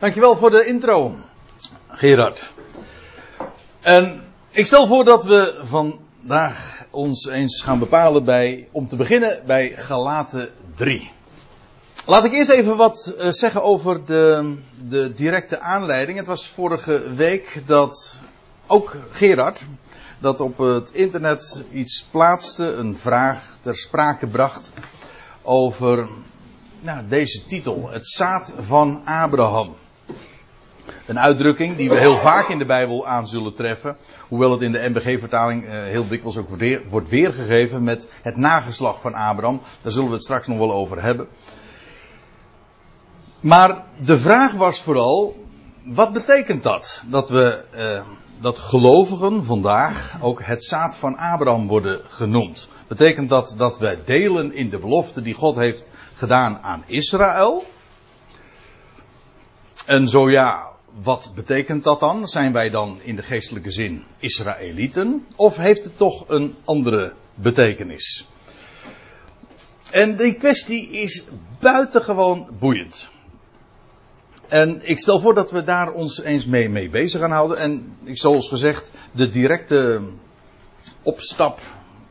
Dankjewel voor de intro, Gerard. En ik stel voor dat we vandaag ons eens gaan bepalen bij, om te beginnen bij Galaten 3. Laat ik eerst even wat uh, zeggen over de, de directe aanleiding. Het was vorige week dat ook Gerard, dat op het internet iets plaatste, een vraag ter sprake bracht over nou, deze titel, het zaad van Abraham. Een uitdrukking die we heel vaak in de Bijbel aan zullen treffen. Hoewel het in de NBG-vertaling uh, heel dikwijls ook wordt weergegeven met het nageslag van Abraham. Daar zullen we het straks nog wel over hebben. Maar de vraag was vooral, wat betekent dat? Dat we, uh, dat gelovigen vandaag ook het zaad van Abraham worden genoemd. Betekent dat dat wij delen in de belofte die God heeft gedaan aan Israël? En zo ja, wat betekent dat dan? Zijn wij dan in de geestelijke zin Israëlieten? Of heeft het toch een andere betekenis? En die kwestie is buitengewoon boeiend. En ik stel voor dat we daar ons eens mee, mee bezig gaan houden. En zoals gezegd, de directe opstap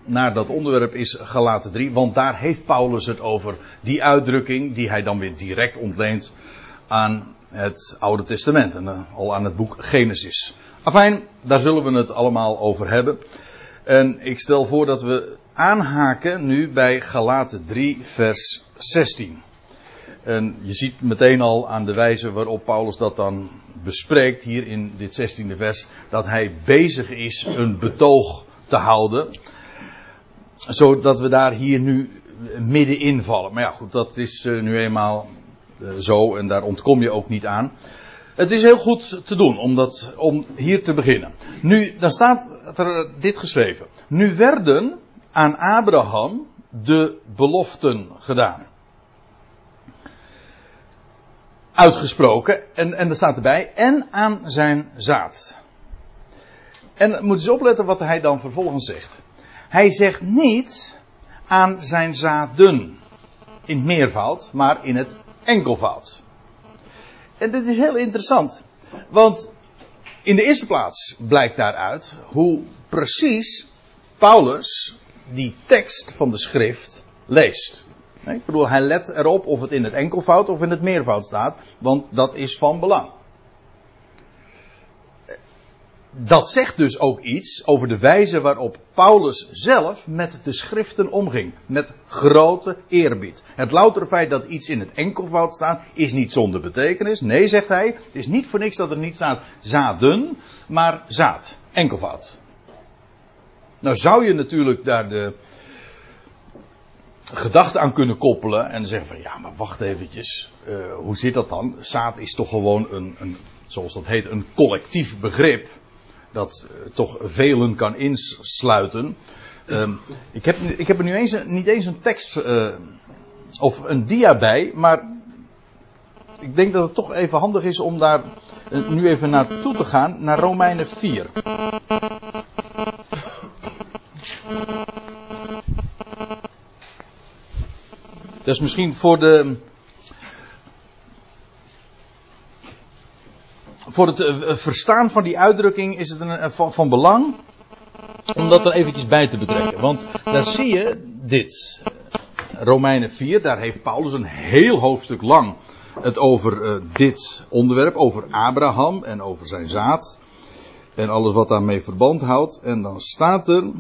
naar dat onderwerp is Galaten 3. Want daar heeft Paulus het over. Die uitdrukking die hij dan weer direct ontleent aan het Oude Testament. En uh, al aan het boek Genesis. Afijn, daar zullen we het allemaal over hebben. En ik stel voor dat we aanhaken nu bij Galaten 3 vers 16. En je ziet meteen al aan de wijze waarop Paulus dat dan bespreekt hier in dit 16e vers, dat hij bezig is een betoog te houden. Zodat we daar hier nu middenin vallen. Maar ja, goed, dat is uh, nu eenmaal zo en daar ontkom je ook niet aan. Het is heel goed te doen om, dat, om hier te beginnen. Nu, dan staat er dit geschreven. Nu werden aan Abraham de beloften gedaan. Uitgesproken, en, en er staat erbij, en aan zijn zaad. En moet eens opletten wat hij dan vervolgens zegt. Hij zegt niet aan zijn zaden in meervoud, maar in het enkelvoud. En dit is heel interessant, want in de eerste plaats blijkt daaruit hoe precies Paulus die tekst van de schrift leest. Ik bedoel, hij let erop of het in het enkelvoud of in het meervoud staat, want dat is van belang. Dat zegt dus ook iets over de wijze waarop Paulus zelf met de schriften omging. Met grote eerbied. Het loutere feit dat iets in het enkelvoud staat, is niet zonder betekenis. Nee, zegt hij, het is niet voor niks dat er niet staat zaden, maar zaad. Enkelvoud. Nou zou je natuurlijk daar de, gedachte aan kunnen koppelen en zeggen van ja, maar wacht eventjes, uh, hoe zit dat dan? Zaad is toch gewoon een, een zoals dat heet, een collectief begrip dat uh, toch velen kan insluiten. Um, ik, heb, ik heb er nu eens, niet eens een tekst uh, of een dia bij, maar ik denk dat het toch even handig is om daar nu even naartoe te gaan, naar Romeinen 4. Dat is misschien voor de. Voor het verstaan van die uitdrukking is het een, van, van belang om dat er eventjes bij te betrekken. Want daar zie je dit. Romeinen 4, daar heeft Paulus een heel hoofdstuk lang het over dit onderwerp, over Abraham en over zijn zaad. En alles wat daarmee verband houdt. En dan staat er.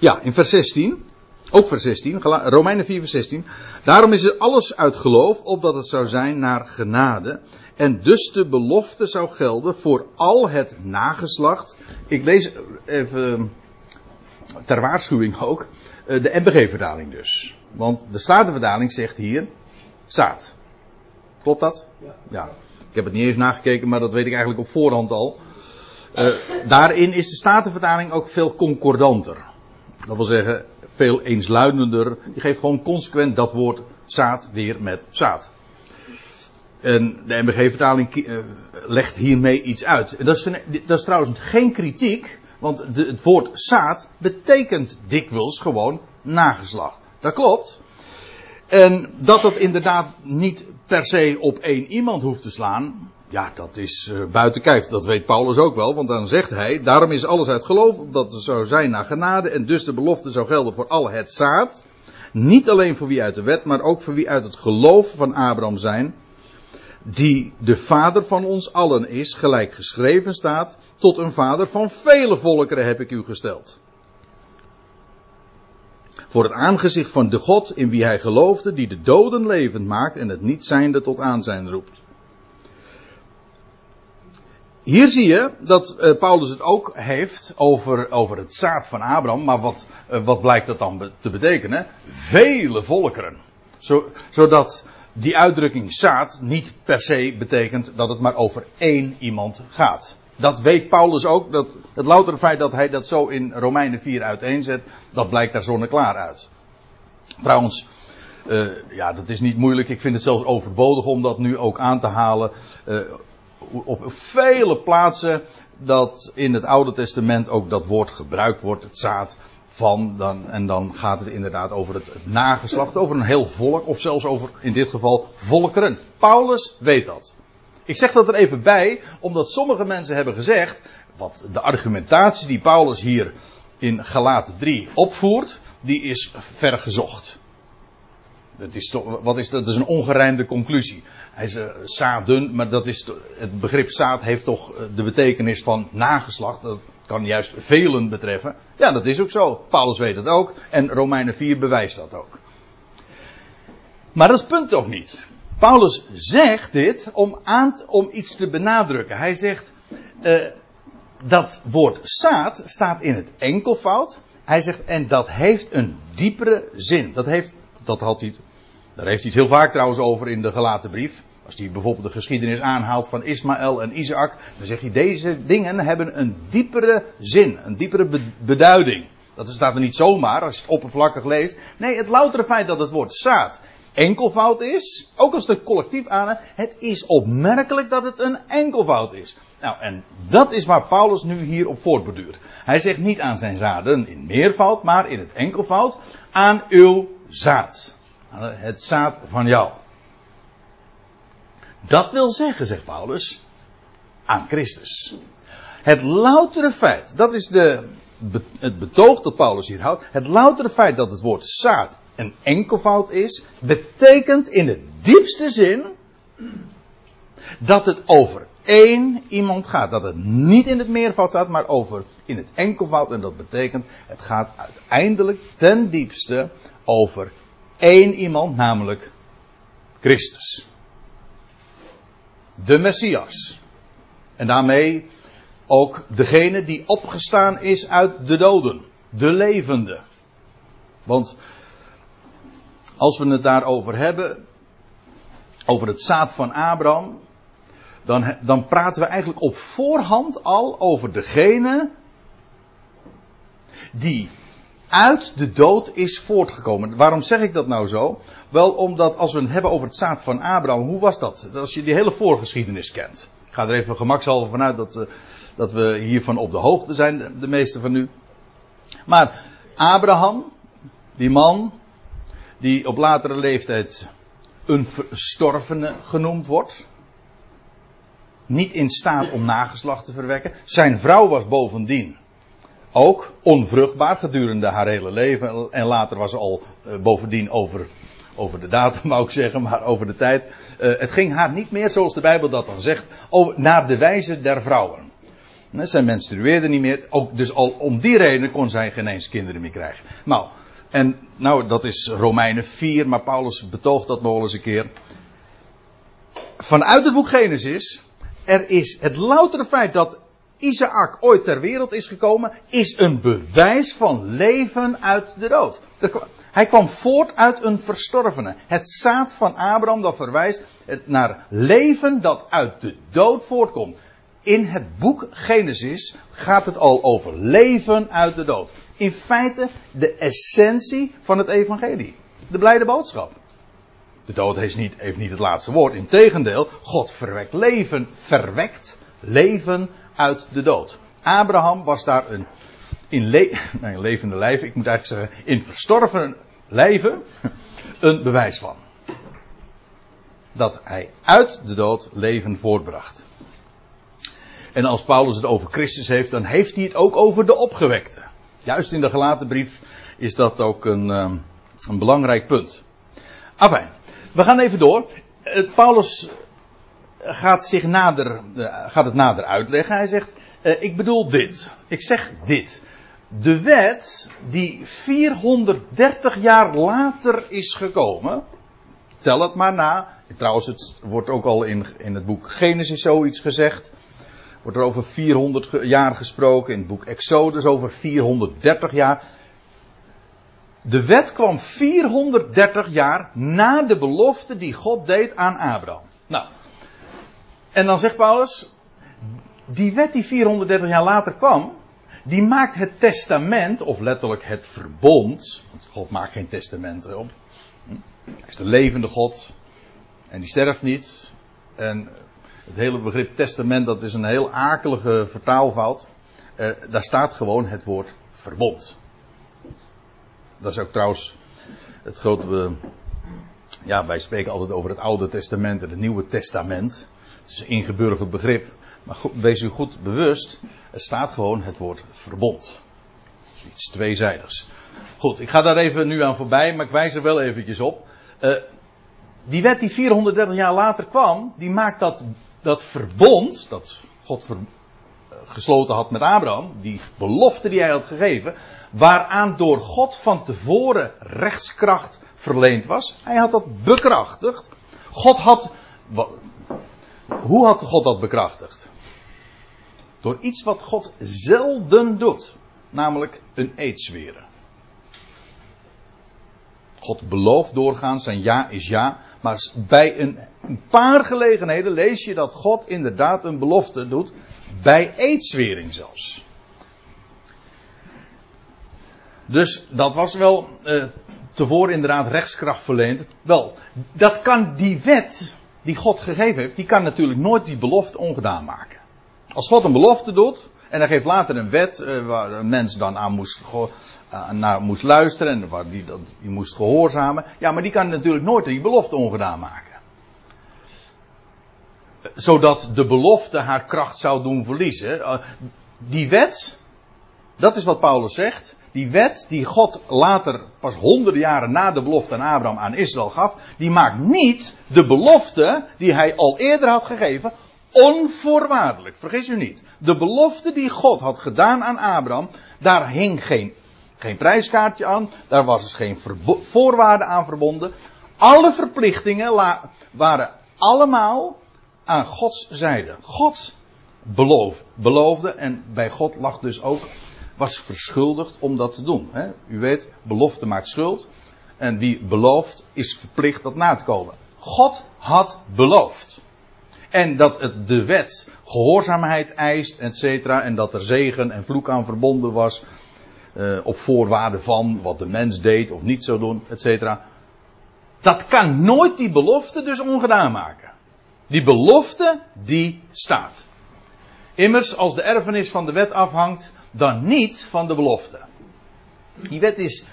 Ja, in vers 16. Ook vers 16. Romeinen 4 vers 16. Daarom is er alles uit geloof, opdat het zou zijn naar genade. En dus de belofte zou gelden voor al het nageslacht. Ik lees even ter waarschuwing ook. De NBG-vertaling dus. Want de Statenvertaling zegt hier zaad. Klopt dat? Ja. ja. Ik heb het niet eens nagekeken, maar dat weet ik eigenlijk op voorhand al. Uh, daarin is de Statenvertaling ook veel concordanter. Dat wil zeggen, veel eensluidender. Die geeft gewoon consequent dat woord zaad weer met zaad. En de MBG-vertaling uh, legt hiermee iets uit. En dat is, dat is trouwens geen kritiek, want de, het woord zaad betekent dikwijls gewoon nageslacht. Dat klopt. En dat het inderdaad niet per se op één iemand hoeft te slaan. Ja, dat is uh, buiten kijf. Dat weet Paulus ook wel. Want dan zegt hij. Daarom is alles uit geloof. Dat het zou zijn naar genade. En dus de belofte zou gelden voor al het zaad. Niet alleen voor wie uit de wet. Maar ook voor wie uit het geloof van Abraham zijn. Die de vader van ons allen is. Gelijk geschreven staat. Tot een vader van vele volkeren heb ik u gesteld voor het aangezicht van de God in wie hij geloofde, die de doden levend maakt en het niet zijnde tot aanzijn roept. Hier zie je dat uh, Paulus het ook heeft over, over het zaad van Abraham, maar wat, uh, wat blijkt dat dan te betekenen? Vele volkeren. Zo, zodat die uitdrukking zaad niet per se betekent dat het maar over één iemand gaat. Dat weet Paulus ook. Dat, het loutere feit dat hij dat zo in Romeinen 4 uiteenzet, dat blijkt daar zonneklaar uit. Trouwens, uh, ja, dat is niet moeilijk. Ik vind het zelfs overbodig om dat nu ook aan te halen. Op vele plaatsen dat in het Oude Testament ook dat woord gebruikt wordt, het zaad van, dan, en dan gaat het inderdaad over het, nageslacht, over een heel volk, of zelfs over, in dit geval, volkeren. Paulus weet dat. Ik zeg dat er even bij, omdat sommige mensen hebben gezegd, wat de argumentatie die Paulus hier in Galaten 3 opvoert, die is vergezocht. Dat is, toch, wat is, dat is een ongerijmde conclusie. Hij is uh, maar dat is, het begrip zaad heeft toch eh, de betekenis van nageslacht. Dat kan juist velen betreffen. Ja, dat is ook zo. Paulus weet het ook. En Romeinen 4 bewijst dat ook. Maar dat is punt ook niet. Paulus zegt dit om, aan, om iets te benadrukken. Hij zegt, uh, dat woord zaad staat in het enkelvoud. Hij zegt, en dat heeft een diepere zin. Dat heeft, dat had hij, daar heeft hij het heel vaak trouwens over in de gelaten brief. Als hij bijvoorbeeld de geschiedenis aanhaalt van Ismaël en Isaac, dan zegt hij, deze dingen hebben een diepere zin, een diepere beduiding. Dat staat er niet zomaar als je het oppervlakkig leest. Nee, het loutere feit dat het woord zaad enkelvoud is, ook als het collectief aan, het is opmerkelijk dat het een enkelvoud is. Nou, en dat is waar Paulus nu hier op voortborduurt. Hij zegt niet aan zijn zaden in meervoud, maar in het enkelvoud, aan uw zaad. Het zaad van jou. Dat wil zeggen, zegt Paulus, aan Christus. Het loutere feit, dat is de, het betoog dat Paulus hier houdt. Het loutere feit dat het woord zaad een enkelvoud is, betekent in de diepste zin dat het over één iemand gaat. Dat het niet in het meervoud staat, maar over in het enkelvoud. En dat betekent, het gaat uiteindelijk ten diepste over één iemand, namelijk Christus. De Messias. En daarmee ook degene die opgestaan is uit de doden. De levende. Want als we het daarover hebben, over het zaad van Abraham, dan, dan praten we eigenlijk op voorhand al over degene die uit de dood is voortgekomen. Waarom zeg ik dat nou zo? Wel omdat als we het hebben over het zaad van Abraham, hoe was dat? Als je die hele voorgeschiedenis kent. Ik ga er even gemakshalve vanuit dat, uh, dat we hiervan op de hoogte zijn, de, de meeste van u. Maar Abraham, die man, die op latere leeftijd een verstorvene genoemd wordt. Niet in staat om nageslacht te verwekken. Zijn vrouw was bovendien ook onvruchtbaar gedurende haar hele leven. En later was ze al uh, bovendien over, over de datum, wou ik zeggen, maar over de tijd. Uh, het ging haar niet meer, zoals de Bijbel dat dan zegt, over, naar de wijze der vrouwen. Zij menstrueerde niet meer. Ook, dus al om die reden kon zij geen eens kinderen meer krijgen. Nou, en nou, dat is Romeinen 4, maar Paulus betoogt dat nog eens een keer. Vanuit het boek Genesis, er is het loutere feit dat Isaac ooit ter wereld is gekomen, is een bewijs van leven uit de dood. Hij kwam voort uit een verstorvene. Het zaad van Abraham dat verwijst naar leven dat uit de dood voortkomt. In het boek Genesis gaat het al over leven uit de dood in feite de essentie van het evangelie. De blijde boodschap. De dood heeft niet, heeft niet het laatste woord. Integendeel, God verwekt leven, verwekt leven uit de dood. Abraham was daar een in nee, levende lijf, ik moet eigenlijk zeggen, in verstorven leven een bewijs van. Dat hij uit de dood leven voortbracht. En als Paulus het over Christus heeft, dan heeft hij het ook over de opgewekte. Juist in de gelaten brief is dat ook een, ehm, een belangrijk punt. Afijn, we gaan even door. Paulus gaat, zich nader, eh, gaat het nader uitleggen. Hij zegt, eh, ik bedoel dit. Ik zeg dit. De wet die 430 jaar later is gekomen. Tel het maar na. Trouwens, het wordt ook al in, in het boek Genesis zoiets gezegd. Wordt er over 400 jaar gesproken. In het boek Exodus over 430 jaar. De wet kwam 430 jaar na de belofte die God deed aan Abraham. Nou, en dan zegt Paulus, die wet die 430 jaar later kwam, die maakt het testament, of letterlijk het verbond, want God maakt geen testament op. Hij is de levende God en die sterft niet. En het hele begrip testament, dat is een heel akelige vertaalfout. Uh, daar staat gewoon het woord verbond. Dat is ook trouwens het grote. Ja, wij spreken altijd over het Oude Testament en het Nieuwe Testament. Het is een ingeburgerd begrip. Maar wees u goed bewust, er staat gewoon het woord verbond. Iets tweezijdigs. Goed, ik ga daar even nu aan voorbij, maar ik wijs er wel eventjes op. Uh, die wet die 430 jaar later kwam, die maakt dat, dat verbond, dat God uh, gesloten had met Abraham, die belofte die hij had gegeven, waaraan door God van tevoren rechtskracht verleend was, hij had dat bekrachtigd. God had, hoe had God dat bekrachtigd? Door iets wat God zelden doet. Namelijk een eed zweren. God belooft doorgaans, zijn ja is ja. Maar bij een, een, paar gelegenheden lees je dat God inderdaad een belofte doet. Bij eedzwering zelfs. Dus dat was wel uh, tevoren inderdaad rechtskracht verleend. Wel, dat kan die wet die God gegeven heeft, die kan natuurlijk nooit die belofte ongedaan maken. Als God een belofte doet, en hij geeft later een wet uh, waar een mens dan aan moest, uh, naar moest luisteren en waar die, dat, die moest gehoorzamen. Ja, maar die kan natuurlijk nooit die belofte ongedaan maken. Zodat de belofte haar kracht zou doen verliezen. Uh, die wet, dat is wat Paulus zegt. Die wet die God later, pas honderden jaren na de belofte aan Abraham aan Israël gaf, die maakt niet de belofte die hij al eerder had gegeven onvoorwaardelijk. Vergis u niet. De belofte die God had gedaan aan Abraham, daar hing geen, geen prijskaartje aan, daar was dus geen voorwaarden aan verbonden. Alle verplichtingen waren allemaal aan Gods zijde. God beloofd, beloofde en bij God lag dus ook was verschuldigd om dat te doen. Hè? U weet, belofte maakt schuld. En wie belooft, is verplicht dat na te komen. God had beloofd. En dat het de wet gehoorzaamheid eist, et cetera. En dat er zegen en vloek aan verbonden was. Uh, op voorwaarde van wat de mens deed of niet zou doen, et cetera. Dat kan nooit die belofte dus ongedaan maken. Die belofte, die staat. Immers, als de erfenis van de wet afhangt, dan niet van de belofte. Die wet is.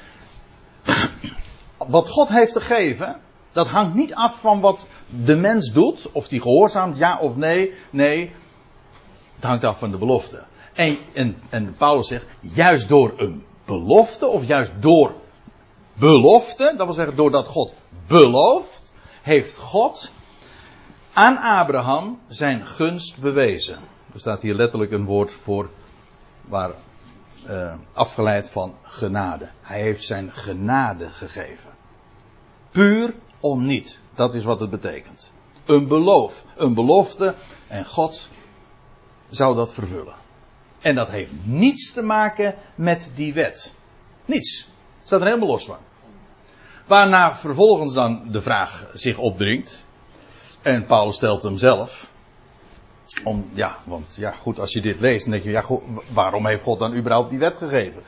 Wat God heeft gegeven, dat hangt niet af van wat de mens doet, of die gehoorzaamt, ja of nee. Nee, het hangt af van de belofte. En, en, en Paulus zegt, juist door een belofte, of juist door belofte, dat wil zeggen doordat God belooft, heeft God aan Abraham zijn gunst bewezen. Er staat hier letterlijk een woord voor waar uh, afgeleid van genade. Hij heeft zijn genade gegeven. Puur om niet. Dat is wat het betekent. Een beloof, een belofte en God zou dat vervullen. En dat heeft niets te maken met die wet. Niets. Het staat er helemaal los van. Waarna vervolgens dan de vraag zich opdringt. En Paulus stelt hem zelf. Om, ja, want ja, goed, als je dit leest, dan denk je, ja, goed, waarom heeft God dan überhaupt die wet gegeven?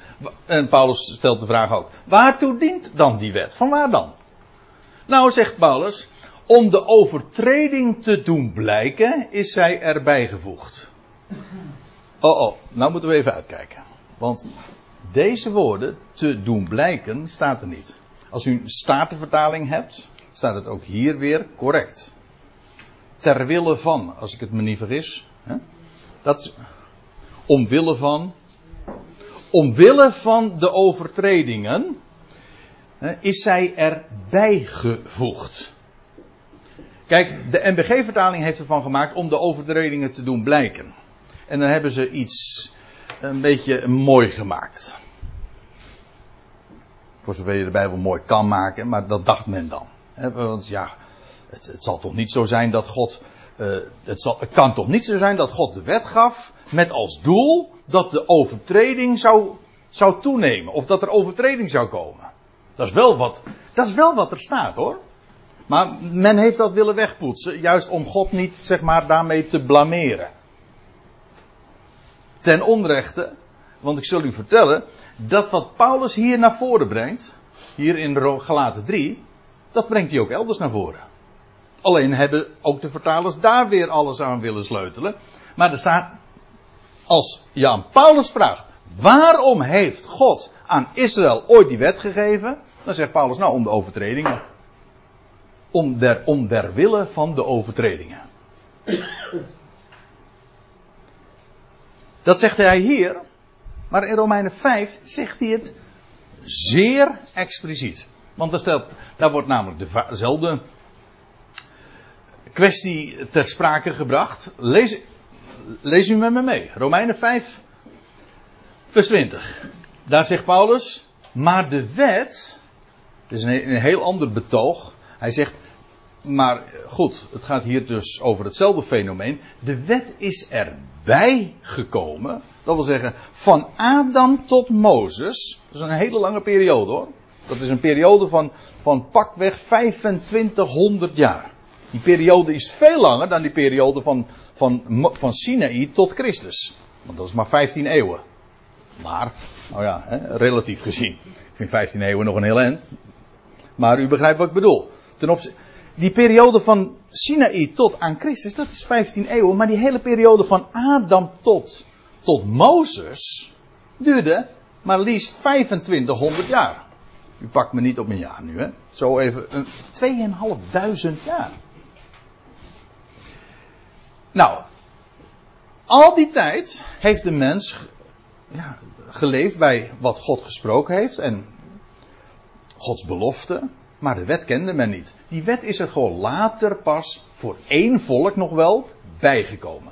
En Paulus stelt de vraag ook, waartoe dient dan die wet? Van waar dan? Nou, zegt Paulus, om de overtreding te doen blijken, is zij erbij gevoegd. Oh, oh, nou moeten we even uitkijken. Want deze woorden, te doen blijken, staat er niet. Als u een statenvertaling hebt, staat het ook hier weer correct. Ter wille van, als ik het me niet vergis. Hè? Dat is omwille van. Omwille van de overtredingen hè, is zij erbij gevoegd. Kijk, de MBG-vertaling heeft ervan gemaakt om de overtredingen te doen blijken. En dan hebben ze iets een beetje mooi gemaakt. Voor zover je de Bijbel mooi kan maken, maar dat dacht men dan. want ja, het, zal toch niet zo zijn dat God. Uh, het, zal, kan toch niet zo zijn dat God de wet gaf met als doel dat de overtreding zou, zou toenemen. Of dat er overtreding zou komen. Dat is wel wat, dat is wel wat er staat hoor. Maar men heeft dat willen wegpoetsen, juist om God niet, zeg maar, daarmee te blameren. Ten onrechte, want ik zal u vertellen, dat wat Paulus hier naar voren brengt, hier in Galaten 3, dat brengt hij ook elders naar voren. Alleen hebben ook de vertalers daar weer alles aan willen sleutelen. Maar er staat, als je aan Paulus vraagt, waarom heeft God aan Israël ooit die wet gegeven? Dan zegt Paulus, nou om de overtredingen. Om der, om der wille van de overtredingen. Dat zegt hij hier. Maar in Romeinen 5 zegt hij het zeer expliciet. Want daar, daar wordt namelijk dezelfde kwestie ter sprake gebracht. Lees, lees u met me mee. Romeinen 5, vers 20. Daar zegt Paulus, maar de wet, dit is een, een heel ander betoog. Hij zegt, maar goed, het gaat hier dus over hetzelfde fenomeen. De wet is erbij gekomen. Dat wil zeggen, van Adam tot Mozes. Dat is een hele lange periode hoor. Dat is een periode van, van pakweg 2500 jaar. Die periode is veel langer dan die periode van, van, van Sinaï tot Christus. Want dat is maar 15 eeuwen. Maar, nou ja, hè, relatief gezien. Ik vind 15 eeuwen nog een heel eind. Maar u begrijpt wat ik bedoel. Ten opzichte die periode van Sinaï tot aan Christus, dat is 15 eeuwen. Maar die hele periode van Adam tot, tot Mozes duurde maar liefst 2500 jaar. U pakt me niet op een jaar nu, hè? Zo even, een 2500 jaar. Nou, al die tijd heeft de mens ja, geleefd bij wat God gesproken heeft en Gods belofte. Maar de wet kende men niet. Die wet is er gewoon later pas voor één volk nog wel bijgekomen.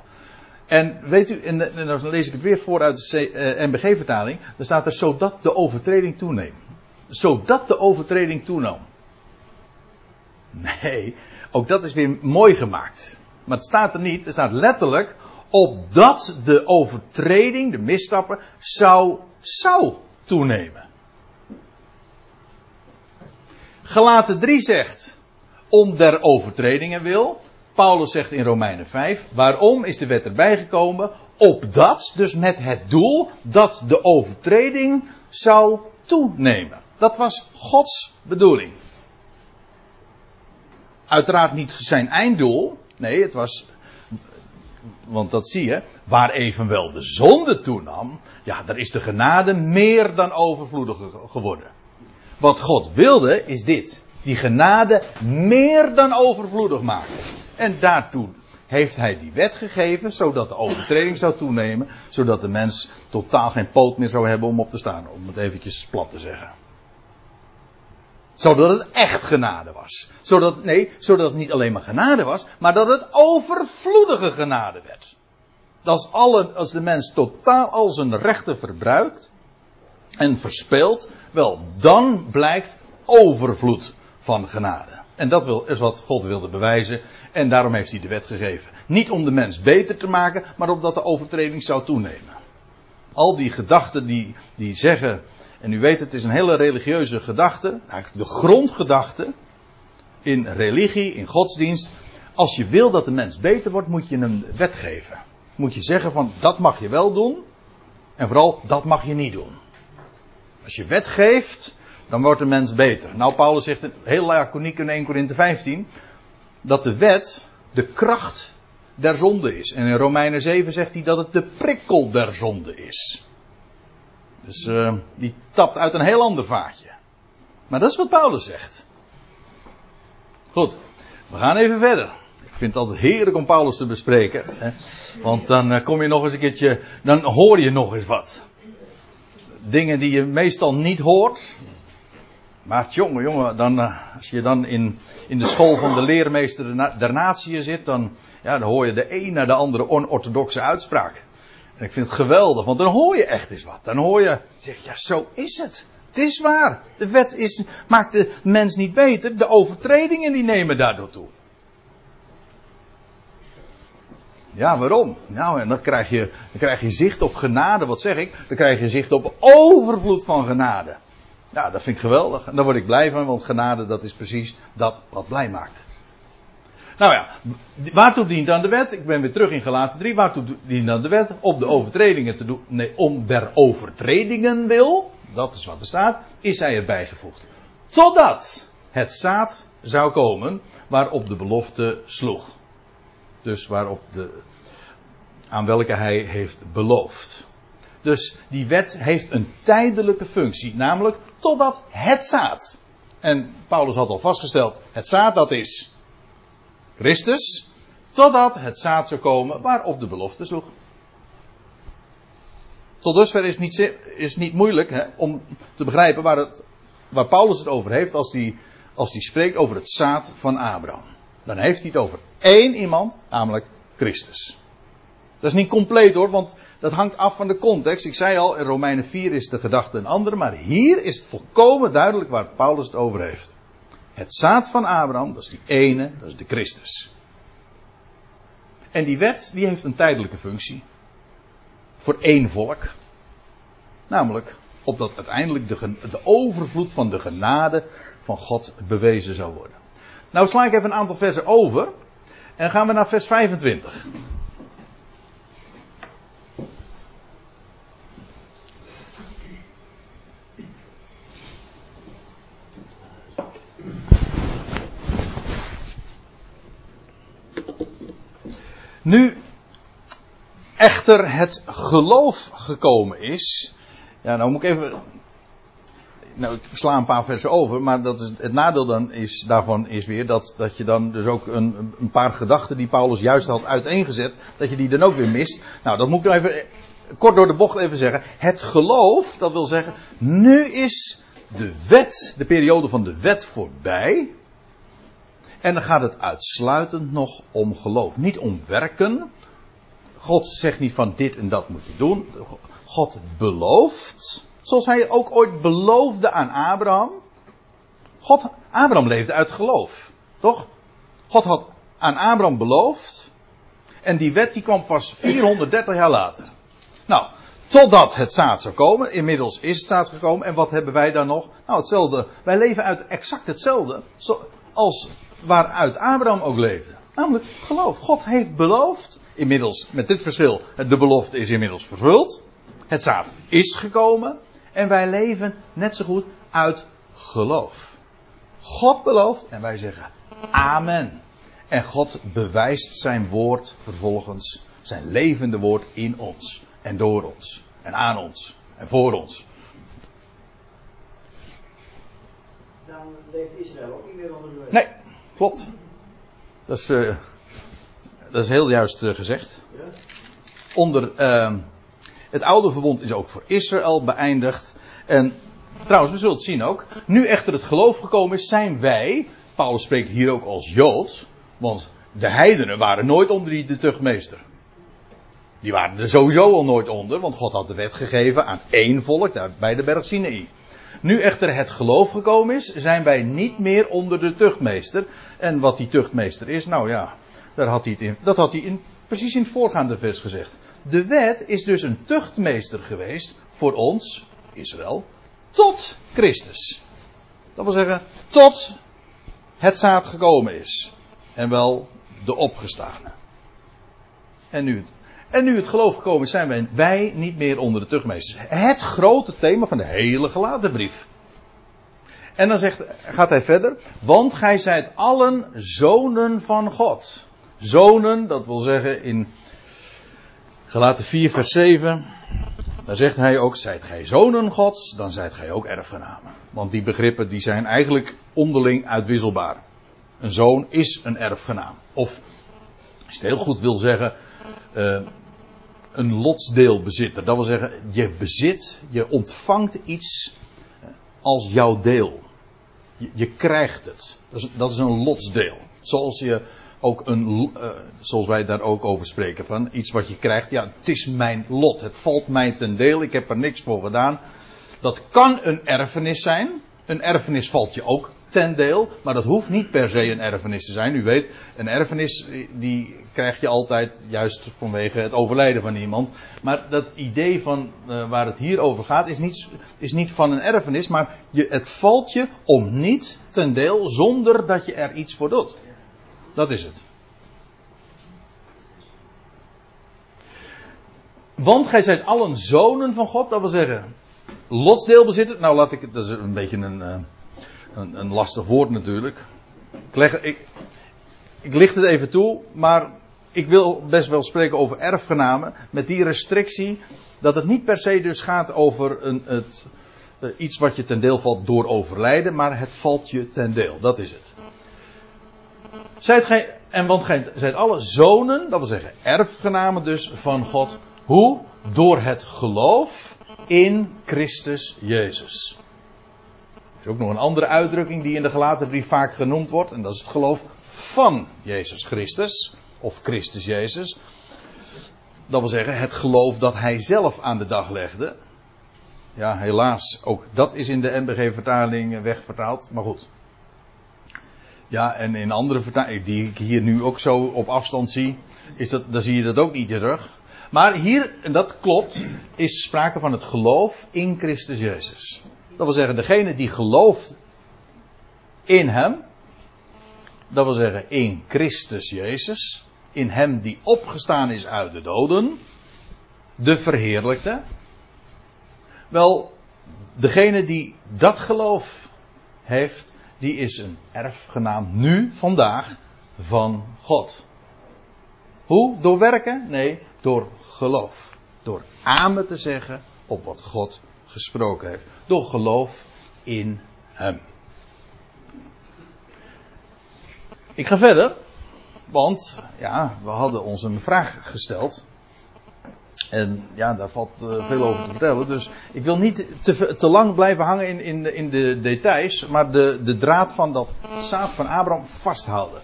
En weet u, en, en dan lees ik het weer voor uit de uh, NBG-vertaling. Dan staat er zodat de overtreding toeneemt. Zodat de overtreding toenam. Nee, ook dat is weer mooi gemaakt. Maar het staat er niet, er staat letterlijk opdat de overtreding, de misstappen, zou, zou toenemen. Gelaten 3 zegt, om der overtredingen wil. Paulus zegt in Romeinen 5, waarom is de wet erbij gekomen? Opdat, dus met het doel, dat de overtreding zou toenemen. Dat was Gods bedoeling. Uiteraard niet zijn einddoel. Nee, het was. Want dat zie je. Waar evenwel de zonde toenam. Ja, daar is de genade meer dan overvloedig geworden. Wat God wilde is dit. Die genade meer dan overvloedig maken. En daartoe heeft hij die wet gegeven, zodat de overtreding zou toenemen, zodat de mens totaal geen poot meer zou hebben om op te staan, om het eventjes plat te zeggen. Zodat het echt genade was. Zodat, nee, zodat het niet alleen maar genade was, maar dat het overvloedige genade werd. Als, alle, als de mens totaal al zijn rechten verbruikt, en verspeelt, wel, dan blijkt overvloed van genade. En dat is wat God wilde bewijzen. En daarom heeft hij de wet gegeven. Niet om de mens beter te maken, maar opdat de overtreding zou toenemen. Al die gedachten die, die zeggen. En u weet, het is een hele religieuze gedachte. Eigenlijk de grondgedachte. In religie, in godsdienst. Als je wil dat de mens beter wordt, moet je een wet geven. Moet je zeggen van dat mag je wel doen. En vooral dat mag je niet doen. Als je wet geeft, dan wordt de mens beter. Nou, Paulus zegt heel laconiek in 1 Korinthe 15 dat de wet de kracht der zonde is. En in Romeinen 7 zegt hij dat het de prikkel der zonde is. Dus uh, die tapt uit een heel ander vaatje. Maar dat is wat Paulus zegt. Goed, we gaan even verder. Ik vind het altijd heerlijk om Paulus te bespreken. Hè? Want dan eh, kom je nog eens een keertje, dan hoor je nog eens wat. Dingen die je meestal niet hoort. Maar jongen, jongen, dan, eh, als je dan in, in de school van de leermeester der natie zit, dan, ja, dan hoor je de een naar de andere onorthodoxe uitspraak. En ik vind het geweldig, want dan hoor je echt eens wat. Dan hoor je, zeg ja, zo is het. Het is waar. De wet is, maakt de mens niet beter. De overtredingen die nemen daardoor toe. Ja, waarom? Nou, en dan krijg, je, dan krijg je zicht op genade. Wat zeg ik? Dan krijg je zicht op overvloed van genade. Ja, dat vind ik geweldig. En daar word ik blij van, want genade, dat is precies dat wat blij maakt. Nou ja, waartoe dient dan de wet? Ik ben weer terug in Galaten 3. Waartoe dient dan de wet? Om de overtredingen te doen. Nee, om der overtredingen wil. Dat is wat er staat. Is hij erbij gevoegd. Totdat het zaad zou komen waarop de belofte sloeg. Dus waarop de, aan welke hij heeft beloofd. Dus die wet heeft een tijdelijke functie, namelijk totdat het zaad. En Paulus had al vastgesteld, het zaad dat is Christus, totdat het zaad zou komen waarop de belofte sloeg. Tot dusver is het niet, is niet moeilijk hè, om te begrijpen waar, het, waar Paulus het over heeft als hij als die spreekt over het zaad van Abraham. Dan heeft hij het over één iemand, namelijk Christus. Dat is niet compleet hoor, want dat hangt af van de context. Ik zei al, in Romeinen 4 is de gedachte een andere, maar hier is het volkomen duidelijk waar Paulus het over heeft. Het zaad van Abraham, dat is die ene, dat is de Christus. En die wet, die heeft een tijdelijke functie. Voor één volk. Namelijk, opdat uiteindelijk de, de overvloed van de genade van God bewezen zou worden. Nou sla ik even een aantal versen over. En gaan we naar vers 25. Nu echter het geloof gekomen is. Ja, nou moet ik even. Nou, ik sla een paar versen over, maar dat is, het nadeel dan is, daarvan is weer dat, dat je dan dus ook een, een paar gedachten die Paulus juist had uiteengezet, dat je die dan ook weer mist. Nou, dat moet ik nou even kort door de bocht even zeggen. Het geloof, dat wil zeggen, nu is de wet, de periode van de wet voorbij. En dan gaat het uitsluitend nog om geloof. Niet om werken. God zegt niet van dit en dat moet je doen. God belooft. Zoals hij ook ooit beloofde aan Abraham. God, Abraham leefde uit geloof. Toch? God had aan Abraham beloofd. En die wet die kwam pas 430 jaar later. Nou, totdat het zaad zou komen. Inmiddels is het zaad gekomen. En wat hebben wij dan nog? Nou, hetzelfde. Wij leven uit exact hetzelfde. Als waaruit Abraham ook leefde. Namelijk geloof. God heeft beloofd. Inmiddels, met dit verschil, de belofte is inmiddels vervuld. Het zaad is gekomen. En wij leven net zo goed uit geloof. God belooft en wij zeggen Amen. En God bewijst zijn woord vervolgens, zijn levende woord in ons. En door ons. En aan ons. En voor ons. Dan leeft Israël ook niet meer onder de wet. Nee. Klopt. Dat is, uh, dat is heel juist uh, gezegd. Onder uh, het oude verbond is ook voor Israël beëindigd. En trouwens, we zullen het zien ook. Nu echter het geloof gekomen is, zijn wij. Paulus spreekt hier ook als Jood. Want de heidenen waren nooit onder die de tuchtmeester. Die waren er sowieso al nooit onder, want God had de wet gegeven aan één volk daar bij de berg Sinai. Nu echter het geloof gekomen is, zijn wij niet meer onder de tuchtmeester. En wat die tuchtmeester is, nou ja, daar had hij het in, dat had hij in, precies in het voorgaande vers gezegd. De wet is dus een tuchtmeester geweest voor ons, Israël, tot Christus. Dat wil zeggen, tot het zaad gekomen is. En wel de opgestane. En nu het en nu het geloof gekomen is, zijn wij, wij niet meer onder de tuchtmeesters. Het grote thema van de hele gelaten brief. En dan zegt, gaat hij verder. Want gij zijt allen zonen van God. Zonen, dat wil zeggen in Gelaten 4 vers 7. dan zegt hij ook, zijt gij zonen gods, dan zijt gij ook erfgenamen. Want die begrippen die zijn eigenlijk onderling uitwisselbaar. Een zoon is een erfgenaam. Of, als je het heel goed wil zeggen, uh, een lotsdeelbezitter. Dat wil zeggen, je bezit, je ontvangt iets als jouw deel. Je, je krijgt het. Dat is, dat is, een lotsdeel. Zoals je ook een, uh, zoals wij daar ook over spreken van, iets wat je krijgt. Ja, het is mijn lot. Het valt mij ten deel. Ik heb er niks voor gedaan. Dat kan een erfenis zijn. Een erfenis valt je ook ten deel, maar dat hoeft niet per se een erfenis te zijn. U weet, een erfenis die krijg je altijd juist vanwege het overlijden van iemand. Maar dat idee van uh, waar het hier over gaat is niet, is niet van een erfenis, maar je, het valt je om niet ten deel zonder dat je er iets voor doet. Dat is het. Want gij zijt allen zonen van God, dat wil zeggen, lotsdeelbezitter. Nou, laat ik, dat is een beetje een, uh, een, een, lastig woord natuurlijk. Ik, leg, ik, ik licht het even toe, maar ik wil best wel spreken over erfgenamen. Met die restrictie dat het niet per se dus gaat over een, het, uh, iets wat je ten deel valt door overlijden, maar het valt je ten deel. Dat is het. Zijt gij, en want gij zijt alle zonen, dat wil zeggen erfgenamen dus van God. Hoe? Door het geloof in Christus Jezus. Er is ook nog een andere uitdrukking die in de gelaten brief vaak genoemd wordt. En dat is het geloof van Jezus Christus. Of Christus Jezus. Dat wil zeggen het geloof dat hij zelf aan de dag legde. Ja, helaas, ook dat is in de NBG-vertaling wegvertaald. Maar goed. Ja, en in andere vertalingen, die ik hier nu ook zo op afstand zie, is dat, dan zie je dat ook niet terug. Maar hier, en dat klopt, is sprake van het geloof in Christus Jezus. Dat wil zeggen, degene die gelooft in Hem, dat wil zeggen in Christus Jezus, in Hem die opgestaan is uit de doden, de verheerlijkte. Wel, degene die dat geloof heeft, die is een erfgenaam nu, vandaag, van God. Hoe? Door werken? Nee, door geloof. Door amen te zeggen op wat God gesproken heeft. Door geloof in Hem. Ik ga verder, want ja, we hadden ons een vraag gesteld. En ja, daar valt uh, veel over te vertellen. Dus ik wil niet te, te lang blijven hangen in, in, de, in de details, maar de, de draad van dat zaad van Abraham vasthouden.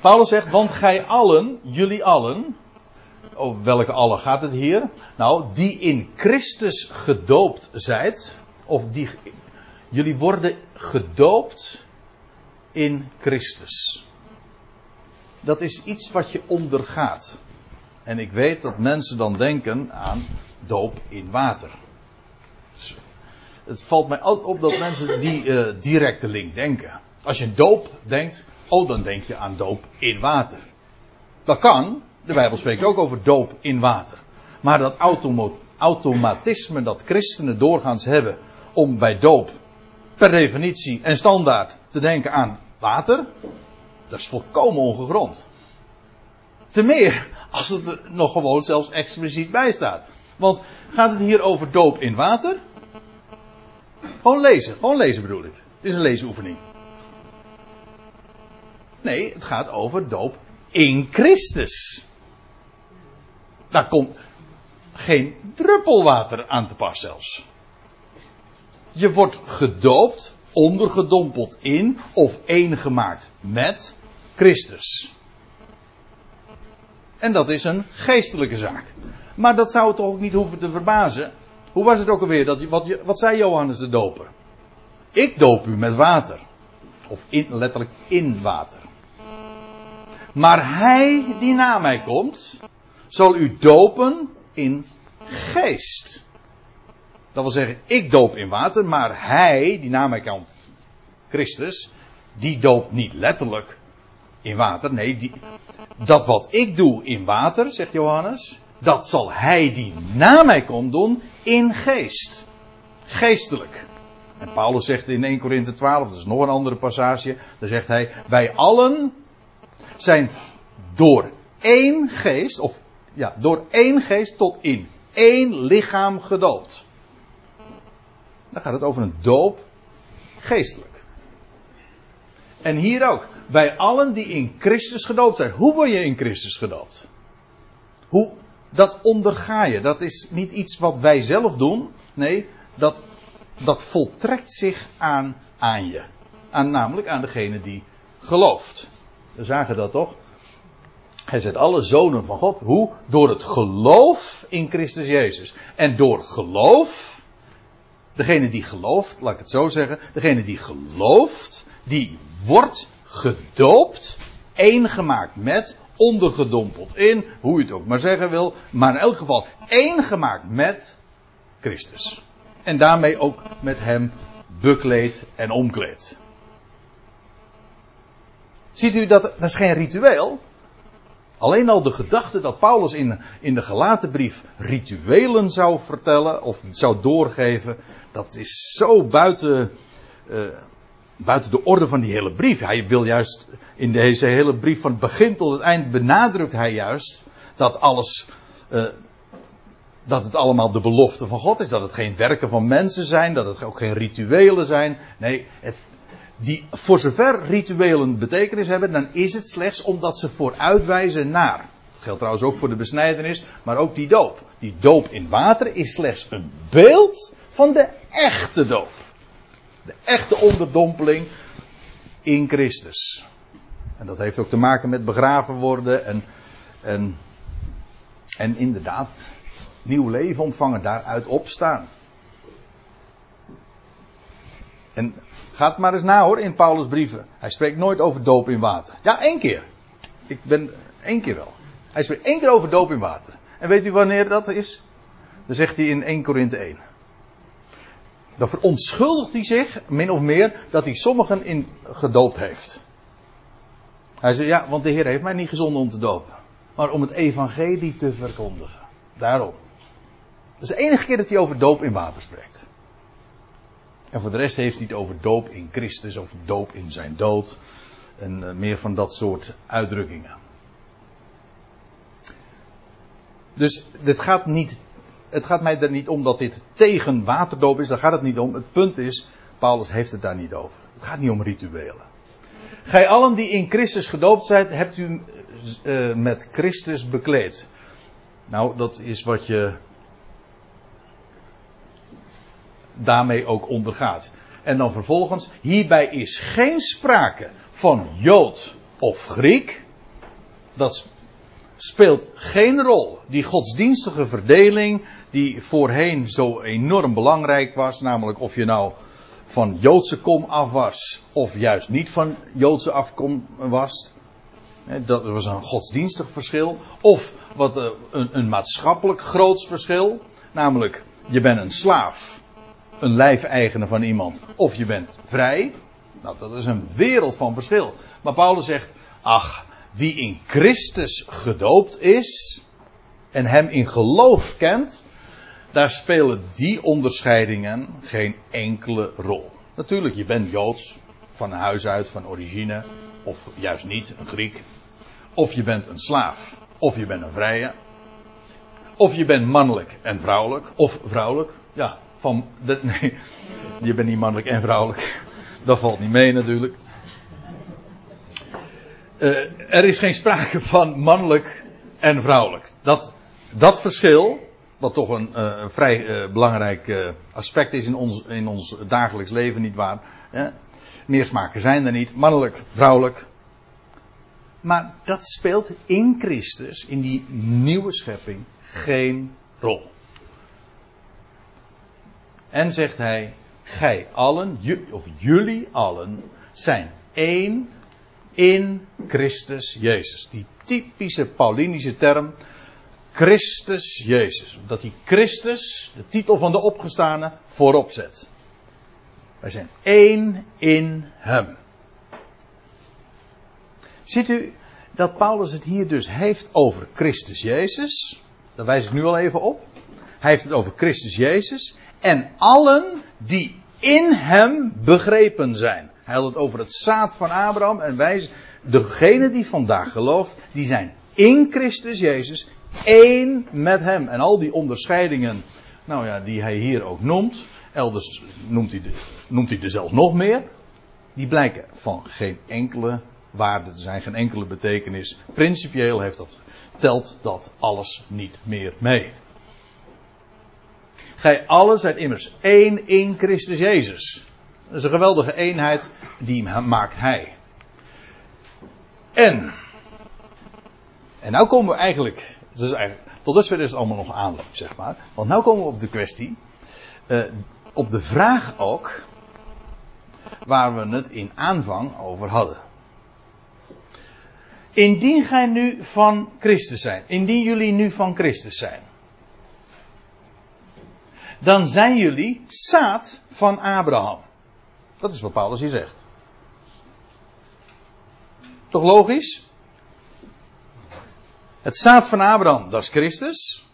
Paulus zegt, want gij allen, jullie allen, over welke allen gaat het hier? Nou, die in Christus gedoopt zijt, of die, jullie worden gedoopt in Christus. Dat is iets wat je ondergaat. En ik weet dat mensen dan denken aan doop in water. Dus het valt mij altijd op dat mensen die uh, directe link denken. Als je doop denkt, oh dan denk je aan doop in water. Dat kan, de Bijbel spreekt ook over doop in water. Maar dat automatisme dat christenen doorgaans hebben om bij doop per definitie en standaard te denken aan water, dat is volkomen ongegrond. Te meer als het er nog gewoon zelfs expliciet bij staat. Want gaat het hier over doop in water? Gewoon lezen, gewoon lezen bedoel ik. Het is een leesoefening. Nee, het gaat over doop in Christus. Daar komt geen druppel water aan te pas zelfs. Je wordt gedoopt, ondergedompeld in of één gemaakt met Christus. En dat is een geestelijke zaak. Maar dat zou toch ook niet hoeven te verbazen. Hoe was het ook alweer? Dat, wat, wat zei Johannes de Doper? Ik doop u met water. Of letterlijk in water. Maar hij die na mij komt, zal u dopen in geest. Dat wil zeggen, ik doop in water, maar hij die na mij komt, Christus, die doopt niet letterlijk in water. Nee, die, dat wat ik doe in water, zegt Johannes, dat zal hij die na mij komt doen in geest. Geestelijk. En Paulus zegt in 1 Korinthe 12, dat is nog een andere passage, daar zegt hij, wij allen zijn door één geest, of ja, door één geest tot in één lichaam gedoopt. Dan gaat het over een doop geestelijk. En hier ook. Bij allen die in Christus gedoopt zijn. Hoe word je in Christus gedoopt? Hoe, dat onderga je. Dat is niet iets wat wij zelf doen. Nee, dat, dat voltrekt zich aan, aan je. Aan, namelijk aan degene die gelooft. We zagen dat toch? Hij zet alle zonen van God. Hoe? Door het geloof in Christus Jezus. En door geloof, degene die gelooft, laat ik het zo zeggen, degene die gelooft, die wordt gedoopt, één gemaakt met, ondergedompeld in, hoe je het ook maar zeggen wil, maar in elk geval één gemaakt met Christus. En daarmee ook met hem bekleed en omkleed. Ziet u dat, dat is geen ritueel. Alleen al de gedachte dat Paulus in, in de gelaten brief rituelen zou vertellen of zou doorgeven, dat is zo buiten, uh, buiten de orde van die hele brief. Hij wil juist in deze hele brief van het begin tot het eind benadrukt hij juist dat alles, uh, dat het allemaal de belofte van God is, dat het geen werken van mensen zijn, dat het ook geen rituelen zijn. Nee, het, die voor zover rituelen betekenis hebben, dan is het slechts omdat ze vooruitwijzen naar. Dat geldt trouwens ook voor de besnijdenis, maar ook die doop. Die doop in water is slechts een beeld van de echte doop. De echte onderdompeling in Christus. En dat heeft ook te maken met begraven worden en, en, en inderdaad nieuw leven ontvangen, daaruit opstaan. En Gaat maar eens na hoor in Paulus' brieven. Hij spreekt nooit over doop in water. Ja, één keer. Ik ben één keer wel. Hij spreekt één keer over doop in water. En weet u wanneer dat is? Dan zegt hij in 1 Korinthe 1. Dan verontschuldigt hij zich, min of meer, dat hij sommigen in gedoopt heeft. Hij zegt, ja, want de Heer heeft mij niet gezonden om te dopen. Maar om het evangelie te verkondigen. Daarom. Dat is de enige keer dat hij over doop in water spreekt. En voor de rest heeft hij het over doop in Christus of doop in zijn dood. En uh, meer van dat soort uitdrukkingen. Dus dit gaat niet, het gaat mij er niet om dat dit tegen waterdoop is. Daar gaat het niet om. Het punt is, Paulus heeft het daar niet over. Het gaat niet om rituelen. Gij allen die in Christus gedoopt zijt, hebt u uh, met Christus bekleed. Nou, dat is wat je daarmee ook ondergaat. En dan vervolgens, hierbij is geen sprake van Jood of Griek. Dat speelt geen rol. Die godsdienstige verdeling, die voorheen zo enorm belangrijk was, namelijk of je nou van Joodse kom af was, of juist niet van Joodse afkom was. Dat was een godsdienstig verschil. Of wat eh, een, een maatschappelijk groots verschil. Namelijk, je bent een slaaf een lijfeigene van iemand, of je bent vrij. Nou, dat is een wereld van verschil. Maar Paulus zegt, ach, wie in Christus gedoopt is en hem in geloof kent, daar spelen die onderscheidingen geen enkele rol. Natuurlijk, je bent Joods, van huis uit, van origine, of juist niet, een Griek. Of je bent een slaaf, of je bent een vrije. Of je bent mannelijk en vrouwelijk, of vrouwelijk. Ja, van, nee, je bent niet mannelijk en vrouwelijk. Dat valt niet mee natuurlijk. Uh, er is geen sprake van mannelijk en vrouwelijk. Dat, dat verschil, wat toch een, een vrij uh, belangrijk aspect is in ons, in ons dagelijks leven, niet waar? Meer smaken zijn er niet, mannelijk, vrouwelijk. Maar dat speelt in Christus, in die nieuwe schepping, geen rol. En zegt hij, gij allen, of jullie allen, zijn één in Christus Jezus. Die typische Paulinische term, Christus Jezus. Dat hij Christus, de titel van de opgestane, voorop zet. Wij zijn één in Hem. Ziet u dat Paulus het hier dus heeft over Christus Jezus? Daar wijs ik nu al even op. Hij heeft het over Christus Jezus en allen die in hem begrepen zijn. Hij had het over het zaad van Abraham en wij, degene die vandaag gelooft, die zijn in Christus Jezus één met Hem. En al die onderscheidingen, nou ja, die hij hier ook noemt, elders noemt hij, de, noemt hij er zelfs nog meer, die blijken van geen enkele waarde te zijn, geen enkele betekenis. Principieel heeft dat, telt dat alles niet meer mee. Gij allen zijt immers één in Christus Jezus. Dat is een geweldige eenheid, die maakt Hij. En, en nou komen we eigenlijk, dus eigenlijk tot dusver is het allemaal nog aanloop, zeg maar. Want nu komen we op de kwestie, uh, op de vraag ook, waar we het in aanvang over hadden. Indien gij nu van Christus zijn, indien jullie nu van Christus zijn, dan zijn jullie zaad van Abraham. Dat is wat Paulus hier zegt. Toch logisch? Het zaad van Abraham, dat is Christus.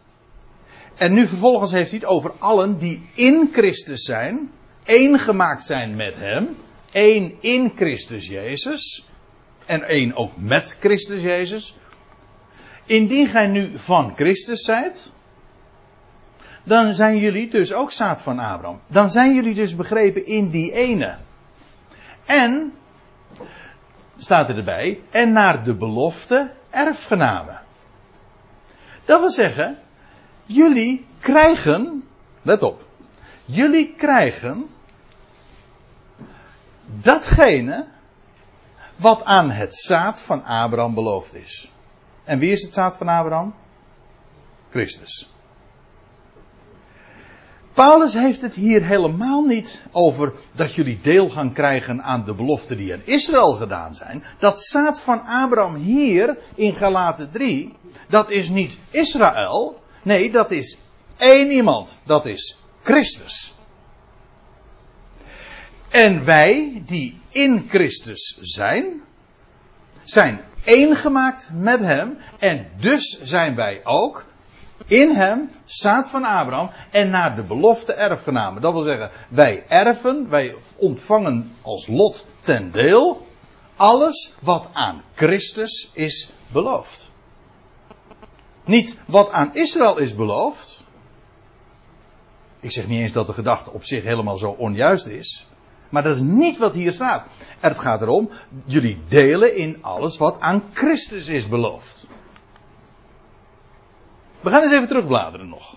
En nu vervolgens heeft hij het over allen die in Christus zijn, één gemaakt zijn met hem, één in Christus Jezus en één ook met Christus Jezus. Indien gij nu van Christus zijt, dan zijn jullie dus ook zaad van Abraham. Dan zijn jullie dus begrepen in die ene. En, staat er erbij, en naar de belofte erfgenamen. Dat wil zeggen, jullie krijgen, let op, jullie krijgen datgene wat aan het zaad van Abraham beloofd is. En wie is het zaad van Abraham? Christus. Paulus heeft het hier helemaal niet over dat jullie deel gaan krijgen aan de beloften die aan Israël gedaan zijn. Dat zaad van Abraham hier in Galaten 3, dat is niet Israël. Nee, dat is één iemand. Dat is Christus. En wij die in Christus zijn, zijn één gemaakt met Hem. En dus zijn wij ook in hem, zaad van Abraham, en naar de belofte erfgenamen. Dat wil zeggen, wij erven, wij ontvangen als lot ten deel alles wat aan Christus is beloofd. Niet wat aan Israël is beloofd. Ik zeg niet eens dat de gedachte op zich helemaal zo onjuist is. Maar dat is niet wat hier staat. Het gaat erom, jullie delen in alles wat aan Christus is beloofd. We gaan eens even terugbladeren nog.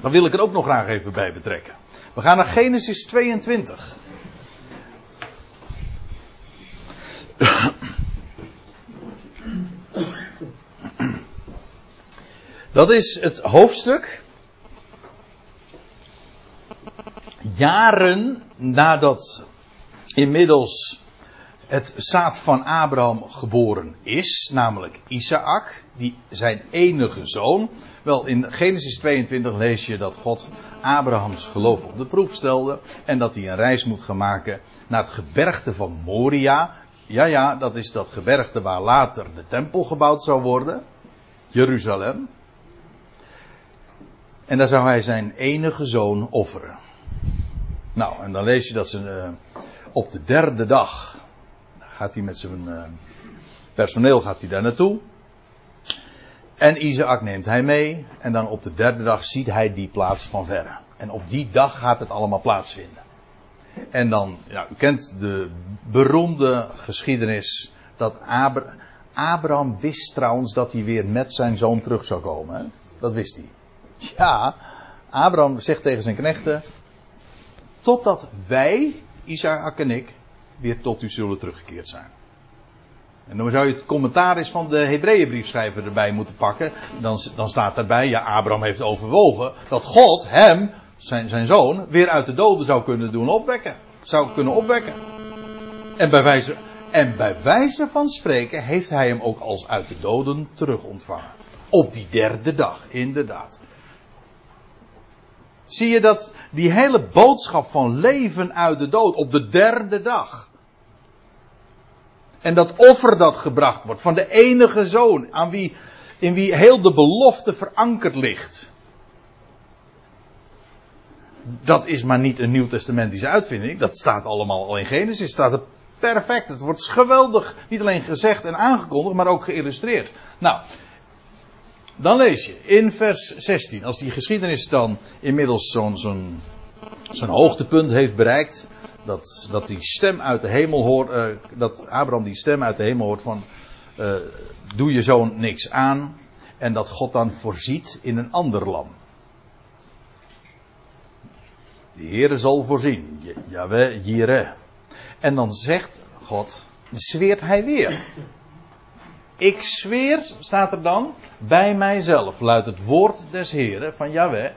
Dan wil ik er ook nog graag even bij betrekken. We gaan naar Genesis 22. Dat is het hoofdstuk. Jaren nadat inmiddels het zaad van Abraham geboren is, namelijk Isaac, die zijn enige zoon. Wel, in Genesis 22 lees je dat God Abrahams geloof op de proef stelde en dat hij een reis moet gaan maken naar het gebergte van Moria. Ja, ja, dat is dat gebergte waar later de tempel gebouwd zou worden, Jeruzalem. En daar zou hij zijn enige zoon offeren. Nou, en dan lees je dat ze uh, op de derde dag gaat hij met zijn uh, personeel gaat hij daar naartoe. En Isaac neemt hij mee. En dan op de derde dag ziet hij die plaats van verre. En op die dag gaat het allemaal plaatsvinden. En dan, ja, u kent de beroemde geschiedenis dat Abra Abraham wist trouwens dat hij weer met zijn zoon terug zou komen. Dat wist hij. Ja, Abraham zegt tegen zijn knechten: Totdat wij, Isaac en ik, weer tot u zullen teruggekeerd zijn. En dan zou je het commentaris van de Hebreeënbriefschrijver erbij moeten pakken. Dan, dan staat daarbij, ja, Abraham heeft overwogen dat God hem, zijn, zijn zoon, weer uit de doden zou kunnen doen opwekken. Zou kunnen opwekken. En bij wijze, en bij wijze van spreken heeft hij hem ook als uit de doden terug ontvangen. Op die derde dag, inderdaad. Zie je dat die hele boodschap van leven uit de dood op de derde dag. En dat offer dat gebracht wordt van de enige zoon aan wie, in wie heel de belofte verankerd ligt. Dat is maar niet een nieuwtestamentische uitvinding. Dat staat allemaal al in Genesis. Staat perfect. Het wordt geweldig, niet alleen gezegd en aangekondigd, maar ook geïllustreerd. Nou, dan lees je in vers 16, als die geschiedenis dan inmiddels zo'n zo'n hoogtepunt heeft bereikt, dat, dat die stem uit de hemel hoort, uh, dat Abraham die stem uit de hemel hoort van, uh, doe je zoon niks aan, en dat God dan voorziet in een ander lam. De Heere zal voorzien. Jawel, Jireh. En dan zegt God, zweert hij weer. Ik zweer, staat er dan, bij mijzelf, luidt het woord des Heren van Jahweh,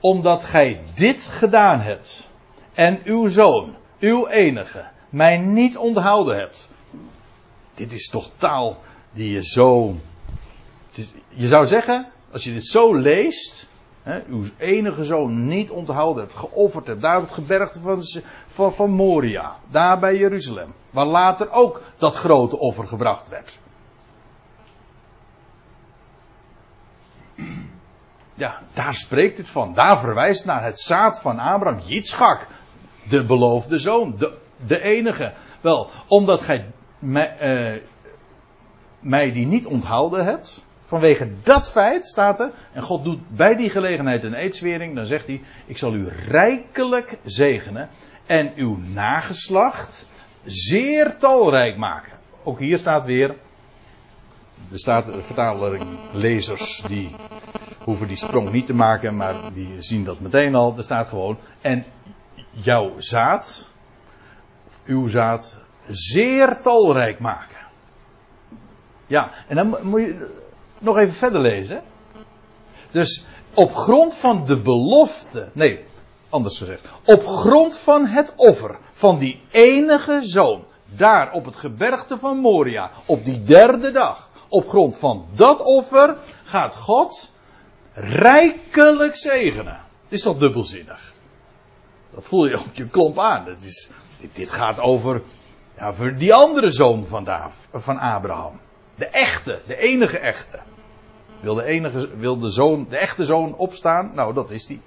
omdat gij dit gedaan hebt en uw zoon, uw enige, mij niet onthouden hebt. Dit is toch taal die je zo. Je zou zeggen, als je dit zo leest, hè, uw enige zoon niet onthouden hebt, geofferd hebt, daar op het gebergte van, van, van Moria, daar bij Jeruzalem, waar later ook dat grote offer gebracht werd. Ja, daar spreekt het van. Daar verwijst naar het zaad van Abraham, Yitzchak, de beloofde zoon, de, enige. Wel, omdat gij mij, uh, mij die niet onthouden hebt, vanwege dat feit staat er, en God doet bij die gelegenheid een eedswering, dan zegt hij, ik zal u rijkelijk zegenen en uw nageslacht zeer talrijk maken. Ook hier staat weer, er staat vertaler lezers die hoeven die sprong niet te maken, maar die zien dat meteen al. Er staat gewoon, en jouw zaad, of uw zaad, zeer talrijk maken. Ja, en dan moet je nog even verder lezen. Dus op grond van de belofte, nee, anders gezegd, op grond van het offer van die enige zoon, daar op het gebergte van Moria, op die derde dag, op grond van dat offer gaat God rijkelijk zegenen. Het is toch dubbelzinnig? Dat voel je op je klomp aan. Is, dit, gaat over, ja, voor die andere zoon van, van Abraham. De echte, de enige echte. Wil de, enige, wil de, zoon, de echte zoon opstaan? Nou, dat is die.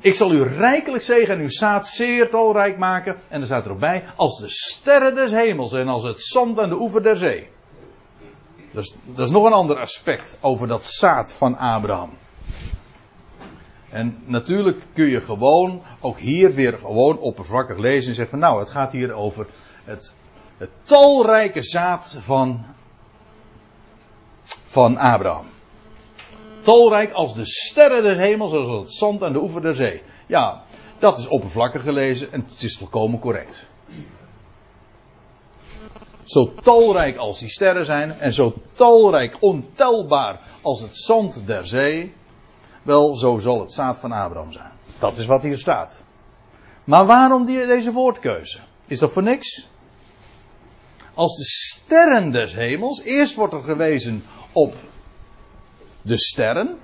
Ik zal u rijkelijk zegen en uw zaad zeer talrijk maken. En er staat erop bij, als de sterren des hemels en als het zand aan de oever der zee. Dat is, dat is nog een ander aspect over dat zaad van Abraham. En natuurlijk kun je gewoon, ook hier weer gewoon oppervlakkig lezen en zeggen van nou, het gaat hier over het, het talrijke zaad van, van Abraham. Talrijk als de sterren des hemels, zoals het zand aan de oever der zee. Ja, dat is oppervlakkig gelezen en het is volkomen correct. Zo talrijk als die sterren zijn en zo talrijk, ontelbaar als het zand der zee, wel zo zal het zaad van Abraham zijn. Dat is wat hier staat. Maar waarom die, deze woordkeuze? Is dat voor niks? Als de sterren des hemels, eerst wordt er gewezen op de sterren,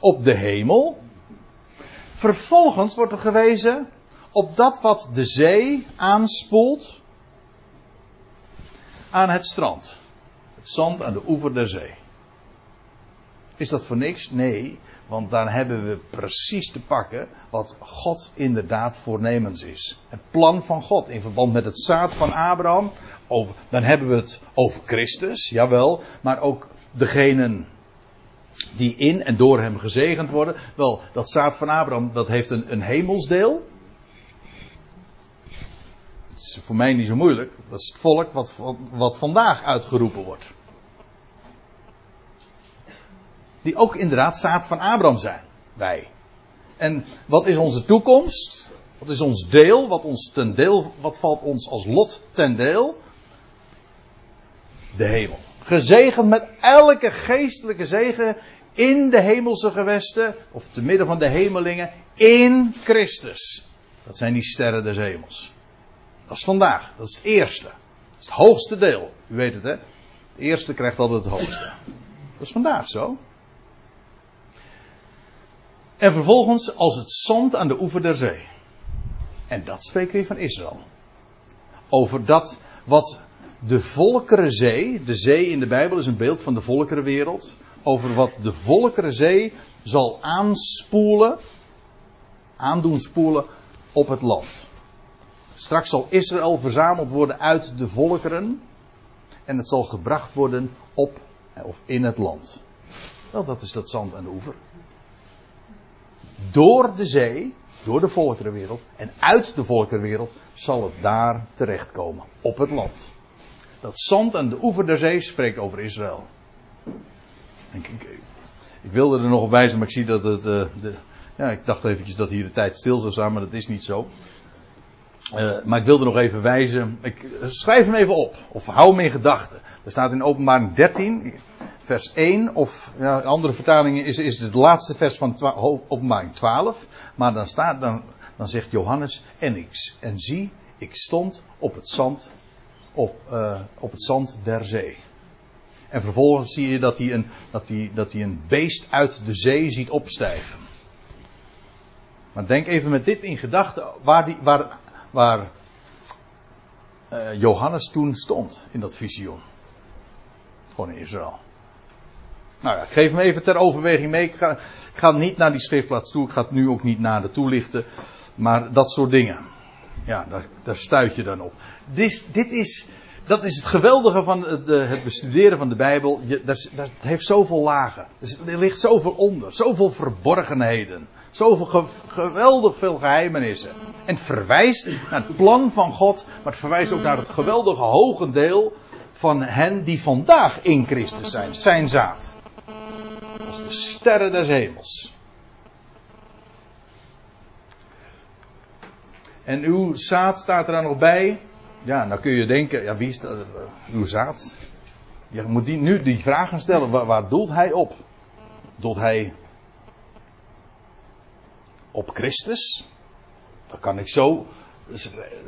op de hemel. Vervolgens wordt er gewezen op dat wat de zee aanspoelt aan het strand. Het zand aan de oever der zee. Is dat voor niks? Nee, want dan hebben we precies te pakken wat God inderdaad voornemens is. Het plan van God in verband met het zaad van Abraham. Over, dan hebben we het over Christus, jawel, maar ook degenen die in en door hem gezegend worden. Wel, dat zaad van Abraham, dat heeft een, een hemelsdeel is voor mij niet zo moeilijk. Dat is het volk wat, wat vandaag uitgeroepen wordt. Die ook inderdaad zaad van Abraham zijn. Wij. En wat is onze toekomst? Wat is ons deel? Wat, ons ten deel, wat valt ons als lot ten deel? De hemel. Gezegend met elke geestelijke zegen in de hemelse gewesten, of te midden van de hemelingen, in Christus. Dat zijn die sterren des hemels. Dat is vandaag. Dat is het eerste. Dat is het hoogste deel. U weet het hè. Het eerste krijgt altijd het hoogste. Dat is vandaag zo. En vervolgens als het zand aan de oever der zee. En dat spreekt weer van Israël. Over dat wat de volkerenzee, de zee in de Bijbel is een beeld van de volkerenwereld. Over wat de volkerenzee zal aanspoelen, aandoen spoelen op het land Straks zal Israël verzameld worden uit de volkeren. En het zal gebracht worden op of in het land. Wel, dat is dat zand aan de oever. Door de zee, door de volkerenwereld en uit de volkerenwereld zal het daar terechtkomen. Op het land. Dat zand aan de oever der zee spreekt over Israël. Ik, ik, ik wilde er nog op wijzen, maar ik zie dat het. Uh, de, ja, ik dacht eventjes dat hier de tijd stil zou staan, maar dat is niet zo. Uh, maar ik wilde nog even wijzen. Ik schrijf hem even op. Of hou hem in gedachten. Er staat in openbaring 13, vers 1. Of ja, andere vertalingen is, is het laatste vers van openbaring 12. Maar dan staat, dan, dan zegt Johannes. En ik, en zie, ik stond op het zand. Op, uh, op het zand der zee. En vervolgens zie je dat hij, een, dat, hij, dat hij een beest uit de zee ziet opstijgen. Maar denk even met dit in gedachten waar, die, waar, waar uh, Johannes toen stond in dat visioen. Gewoon in Israël. Nou ja, ik geef hem even ter overweging mee. Ik ga, ik ga niet naar die schriftplaats toe. Ik ga het nu ook niet nader toelichten. Maar dat soort dingen. Ja, daar, daar stuit je dan op. Dit, dit is, dat is het geweldige van het, het bestuderen van de Bijbel. Je, dat, heeft zoveel lagen. Er ligt zoveel onder. Zoveel verborgenheden. Zoveel ge, geweldig veel geheimenissen. En het verwijst naar het plan van God. Maar het verwijst ook naar het geweldige hoge deel van hen die vandaag in Christus zijn. Zijn zaad. Als de sterren des hemels. En uw zaad staat er dan nog bij. Ja, dan kun je denken, ja, wie is dat, uw zaad? Je moet die, nu die vragen stellen, waar, doelt hij op? Doelt hij op Christus? Dat kan ik zo.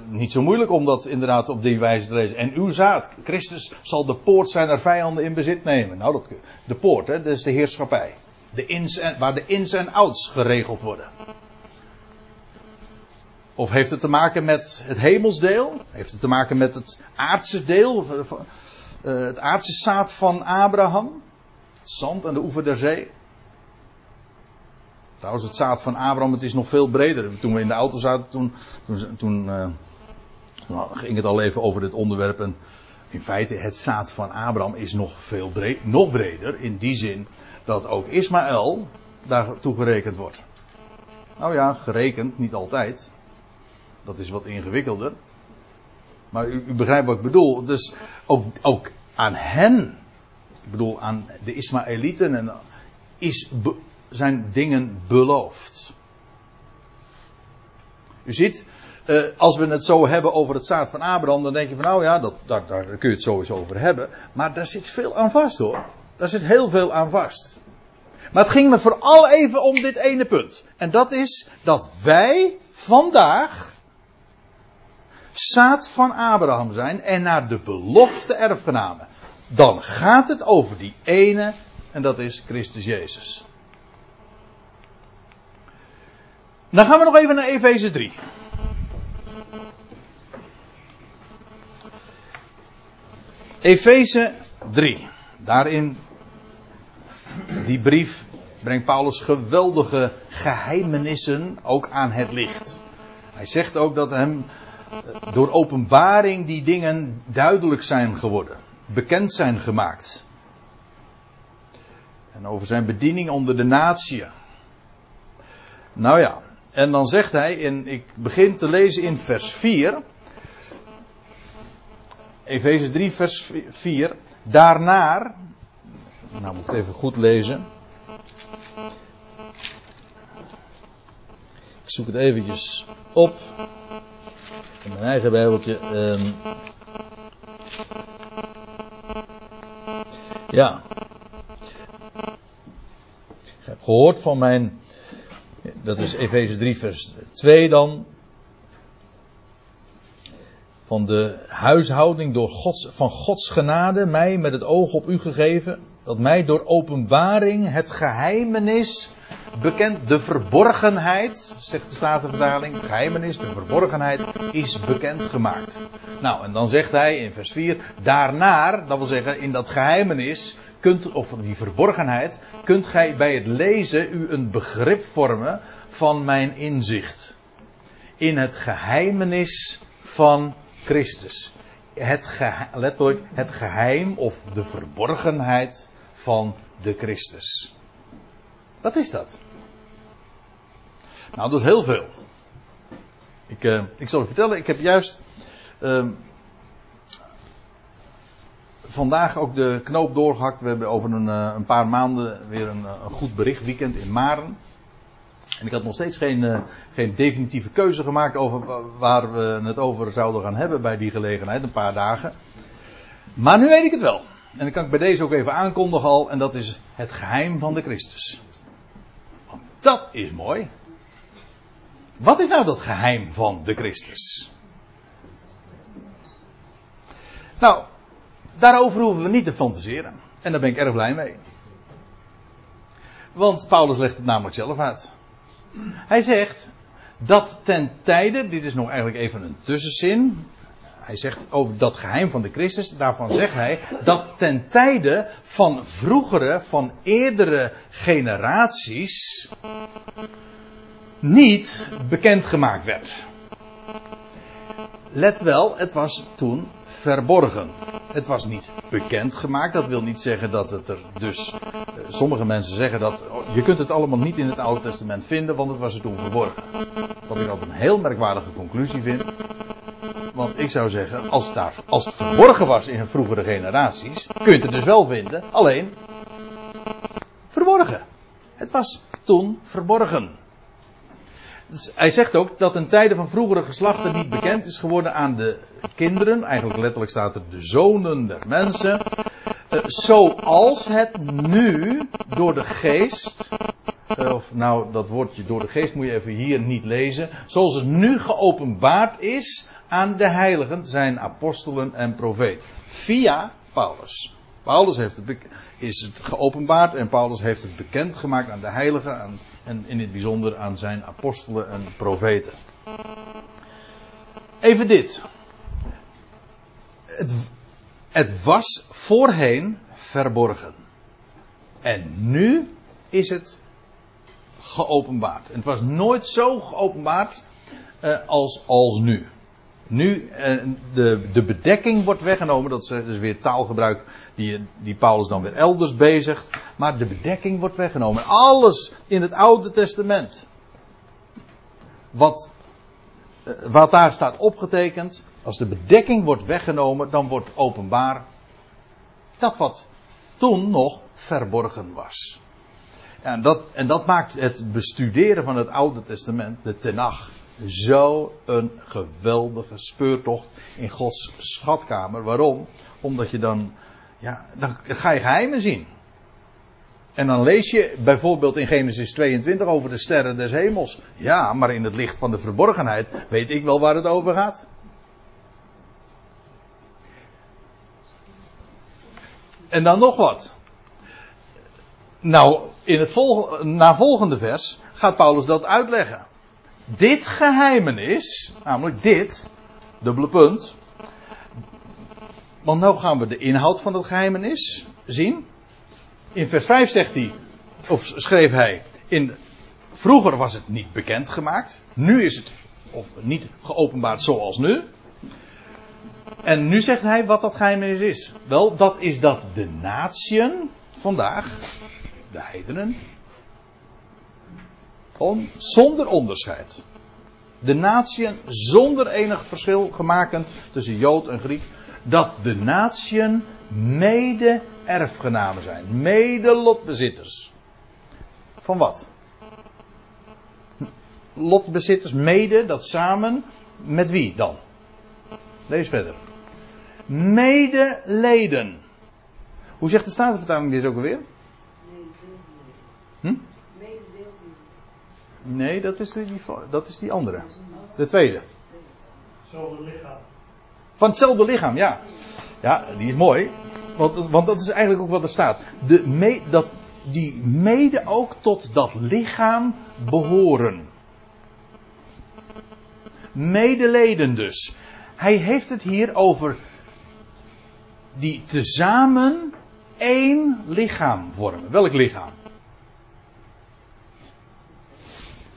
Niet zo moeilijk om dat inderdaad op die wijze te lezen. En uw zaad, Christus, zal de poort zijn vijanden in bezit nemen. Nou, dat, de poort, hè, dat is de heerschappij. De waar de ins en outs geregeld worden. Of heeft het te maken met het hemelsdeel? Heeft het te maken met het aardse deel? Het aardse zaad van Abraham? Het zand aan de oever der zee? Trouwens, het zaad van Abraham, het is nog veel breder. Toen we in de auto zaten, toen, toen, uh, toen ging het al even over dit onderwerp. En in feite, het zaad van Abraham is nog veel nog breder. In die zin dat ook Ismaël daartoe gerekend wordt. Nou ja, gerekend, niet altijd. Dat is wat ingewikkelder. Maar u, u begrijpt wat ik bedoel. Dus ook, ook aan hen, ik bedoel aan de Ismaëlieten, en is, zijn dingen beloofd. U ziet, eh, als we het zo hebben over het zaad van Abraham, dan denk je van nou ja, dat, daar, daar kun je het sowieso over hebben. Maar daar zit veel aan vast hoor. Daar zit heel veel aan vast. Maar het ging me vooral even om dit ene punt. En dat is dat wij vandaag zaad van Abraham zijn en naar de belofte erfgenamen. Dan gaat het over die ene en dat is Christus Jezus. Dan gaan we nog even naar Efeze 3. Efeze 3. Daarin, die brief, brengt Paulus geweldige geheimenissen ook aan het licht. Hij zegt ook dat hem door openbaring die dingen duidelijk zijn geworden, bekend zijn gemaakt. En over zijn bediening onder de natie. Nou ja, en dan zegt hij, en ik begin te lezen in vers 4. Efeze 3, vers 4. Daarnaar. Nou moet ik het even goed lezen. Ik zoek het eventjes op. In mijn eigen bijbeltje. Um, ja. Ik heb gehoord van mijn dat is Efeze 3, vers 2 dan. Van de huishouding door Gods, van Gods genade, mij met het oog op u gegeven. Dat mij door openbaring het geheimenis bekend, de verborgenheid, zegt de Statenvertaling, het geheimenis, de verborgenheid is bekend gemaakt. Nou, en dan zegt hij in vers 4, daarnaar, dat wil zeggen in dat geheimenis, kunt, of die verborgenheid, kunt gij bij het lezen u een begrip vormen van mijn inzicht. In het geheimenis van Christus. Het letterlijk het geheim of de verborgenheid van de Christus. Wat is dat? Nou, dat is heel veel. Ik, eh, ik zal u vertellen, ik heb juist ehm, vandaag ook de knoop doorgehakt. We hebben over een, eh, een paar maanden weer een, eh, een goed berichtweekend in Maren. En ik had nog steeds geen, geen definitieve keuze gemaakt over wa- waar we het over zouden gaan hebben bij die gelegenheid, een paar dagen. Maar nu weet ik het wel. En dan kan ik bij deze ook even aankondigen al, en dat is het geheim van de Christus. Want dat is mooi. Wat is nou dat geheim van de Christus? Nou, daarover hoeven we niet te fantaseren. En daar ben ik erg blij mee. Want Paulus legt het namelijk zelf uit. Hij zegt dat ten tijde, dit is nog eigenlijk even een tussenzin. Hij zegt over dat geheim van de Christus, daarvan zegt hij dat ten tijde van vroegere, van eerdere generaties niet bekendgemaakt werd. Let wel, het was toen verborgen. Het was niet bekendgemaakt. Dat wil niet zeggen dat het er dus. eh, Sommige mensen zeggen dat. oh, Je kunt het allemaal niet in het Oude Testament vinden, want het was er toen verborgen. Wat ik altijd een heel merkwaardige conclusie vind. Want ik zou zeggen, als het, daar, als het verborgen was in vroegere generaties, kun je het er dus wel vinden. Alleen. Verborgen. Het was toen verborgen. Dus hij zegt ook dat in tijden van vroegere geslachten niet bekend is geworden aan de kinderen. Eigenlijk letterlijk staat er de zonen der mensen. eh, zoals het nu door de geest. eh, of nou, dat woordje door de geest moet je even hier niet lezen. Zoals het nu geopenbaard is aan de heiligen, zijn apostelen en profeten. Via Paulus. Paulus heeft het, is het geopenbaard en Paulus heeft het bekendgemaakt aan de heiligen aan- en in het bijzonder aan zijn apostelen en profeten. Even dit. Het, het was voorheen verborgen. En nu is het geopenbaard. En het was nooit zo geopenbaard eh, als, als nu. Nu, eh, de, de bedekking wordt weggenomen. Dat is eh, dus weer taalgebruik die, die Paulus dan weer elders bezigt. Maar de bedekking wordt weggenomen. Alles in het Oude Testament. Wat, eh, wat daar staat opgetekend. Als de bedekking wordt weggenomen, dan wordt openbaar dat wat toen nog verborgen was. En, dat, en dat maakt het bestuderen van het Oude Testament, de Tenach, zo een geweldige speurtocht in Gods schatkamer. Waarom? Omdat je dan, ja, dan ga je geheimen zien. En dan lees je bijvoorbeeld in Genesis 22 over de sterren des hemels. Ja, maar in het licht van de verborgenheid weet ik wel waar het over gaat. En dan nog wat. Nou, in het volg navolgende vers gaat Paulus dat uitleggen. Dit geheimenis, namelijk dit, dubbele punt. Want nu gaan we de inhoud van het geheimenis zien. In vers 5 zegt hij, of schreef hij, in, vroeger was het niet bekendgemaakt. Nu is het, of niet geopenbaard zoals nu. En nu zegt hij wat dat geheimenis is. Wel, dat is dat de natieën vandaag, de heidenen, on, zonder onderscheid. De natieën zonder enig verschil gemakend tussen Jood en Griek. Dat de natieën mede erfgenamen zijn. Mede lotbezitters. Van wat? Lotbezitters mede, dat samen. Met wie dan? Lees verder. Medeleden. Hoe zegt de Statenvertaling dit ook alweer? Hm? Nee, dat is, die, dat is die andere. De tweede. Hetzelfde lichaam. Van hetzelfde lichaam, ja. Ja, die is mooi. Want, want dat is eigenlijk ook wat er staat. De me, dat, die mede ook tot dat lichaam behoren. Medeleden dus. Hij heeft het hier over die tezamen één lichaam vormen. Welk lichaam?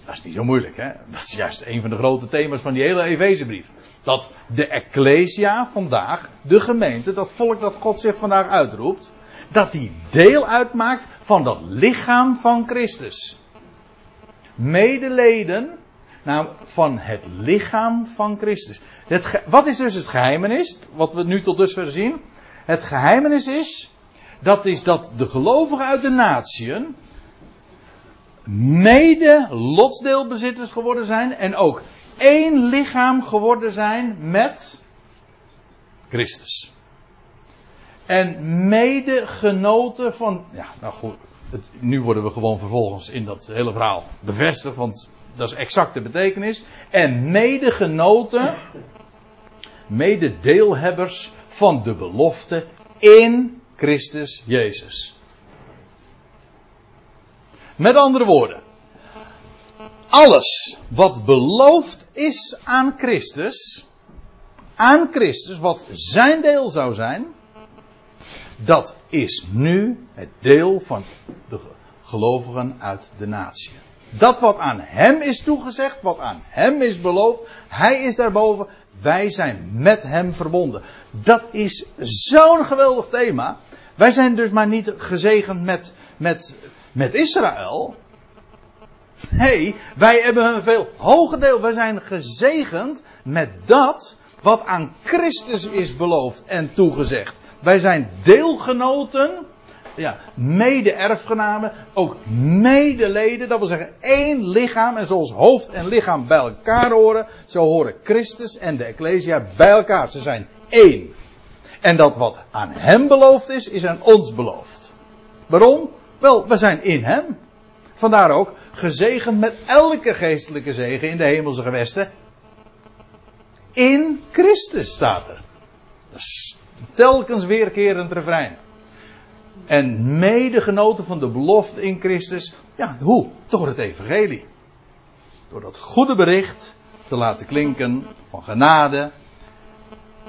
Dat is niet zo moeilijk, hè? Dat is juist een van de grote thema's van die hele Efezebrief. Dat de Ecclesia vandaag, de gemeente, dat volk dat God zich vandaag uitroept, dat die deel uitmaakt van dat lichaam van Christus. Medeleden nou, van het lichaam van Christus. Wat is dus het geheimenis, wat we nu tot dusver zien? Het geheimenis is, dat is dat de gelovigen uit de natieën mede lotsdeelbezitters geworden zijn en ook één lichaam geworden zijn met Christus. En medegenoten van, ja, nou goed, het, nu worden we gewoon vervolgens in dat hele verhaal bevestigd, want dat is exact de betekenis. En medegenoten, mededeelhebbers van de belofte in Christus Jezus. Met andere woorden, alles wat beloofd is aan Christus, aan Christus, wat zijn deel zou zijn, dat is nu het deel van de gelovigen uit de natie. Dat wat aan hem is toegezegd, wat aan hem is beloofd, hij is daarboven, wij zijn met hem verbonden. Dat is zo'n geweldig thema. Wij zijn dus maar niet gezegend met, met, met Israël. Nee, wij hebben een veel hoger deel. Wij zijn gezegend met dat wat aan Christus is beloofd en toegezegd. Wij zijn deelgenoten ja, mede-erfgenamen, ook medeleden, dat wil zeggen één lichaam. En zoals hoofd en lichaam bij elkaar horen, zo horen Christus en de Ecclesia bij elkaar. Ze zijn één. En dat wat aan hem beloofd is, is aan ons beloofd. Waarom? Wel, we zijn in hem. Vandaar ook gezegend met elke geestelijke zegen in de hemelse gewesten. In Christus staat er. Dat telkens weerkerend refrein. En medegenoten van de belofte in Christus. Ja, hoe? Door het evangelie. Door dat goede bericht te laten klinken van genade.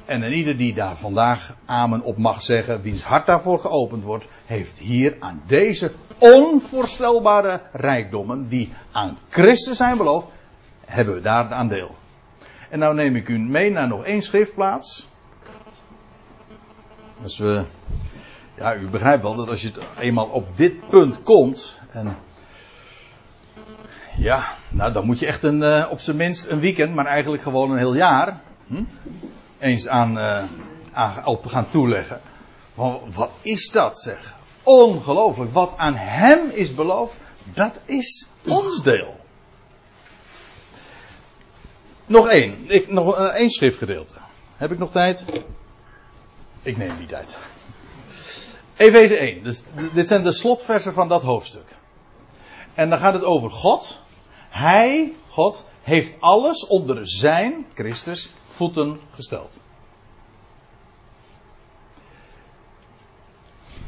En en ieder die daar vandaag amen op mag zeggen, wiens hart daarvoor geopend wordt, heeft hier aan deze onvoorstelbare rijkdommen die aan Christus zijn beloofd, hebben we daar aan deel. En nou neem ik u mee naar nog één schriftplaats. Als we ja, u begrijpt wel dat als je het eenmaal op dit punt komt. En ja, nou dan moet je echt een, uh, op zijn minst een weekend, maar eigenlijk gewoon een heel jaar. Hm, eens aan, uh, aan gaan toeleggen. Want wat is dat zeg? Ongelooflijk. Wat aan hem is beloofd, dat is ons deel. Nog één. Ik, nog uh, één schriftgedeelte. Heb ik nog tijd? Ik neem die tijd. Efeze 1. Dus dit zijn de slotversen van dat hoofdstuk. En dan gaat het over God. Hij, God, heeft alles onder zijn, Christus, voeten gesteld.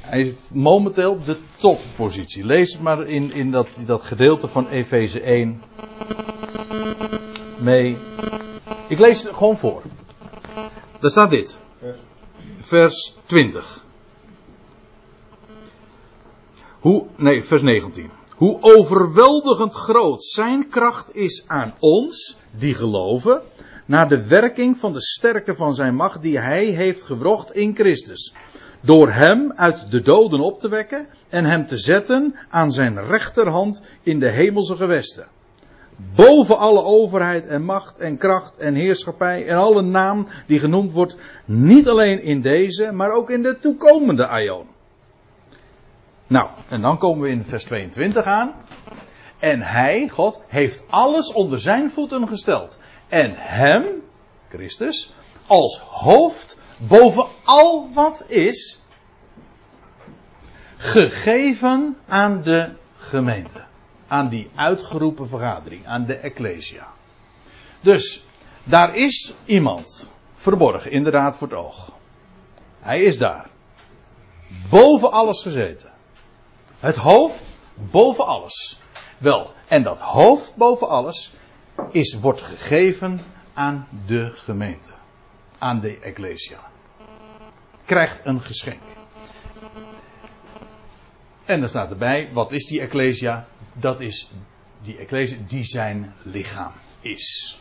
Hij heeft momenteel de toppositie. Lees het maar in, in dat, dat gedeelte van Efeze 1 mee. Ik lees het gewoon voor. Daar staat dit. Vers 20. Hoe, nee, vers 19. Hoe overweldigend groot zijn kracht is aan ons, die geloven, naar de werking van de sterkte van zijn macht die hij heeft gewrocht in Christus. Door hem uit de doden op te wekken en hem te zetten aan zijn rechterhand in de hemelse gewesten. Boven alle overheid en macht en kracht en heerschappij en alle naam die genoemd wordt, niet alleen in deze, maar ook in de toekomende aion. Nou, en dan komen we in vers 22 aan. En hij, God, heeft alles onder zijn voeten gesteld. En hem, Christus, als hoofd boven al wat is, gegeven aan de gemeente. Aan die uitgeroepen vergadering, aan de Ecclesia. Dus, daar is iemand verborgen, inderdaad voor het oog. Hij is daar. Boven alles gezeten. Het hoofd boven alles. Wel, en dat hoofd boven alles is, wordt gegeven aan de gemeente. Aan de Ecclesia. Krijgt een geschenk. En dan staat erbij, wat is die Ecclesia? Dat is die Ecclesia, die zijn lichaam is.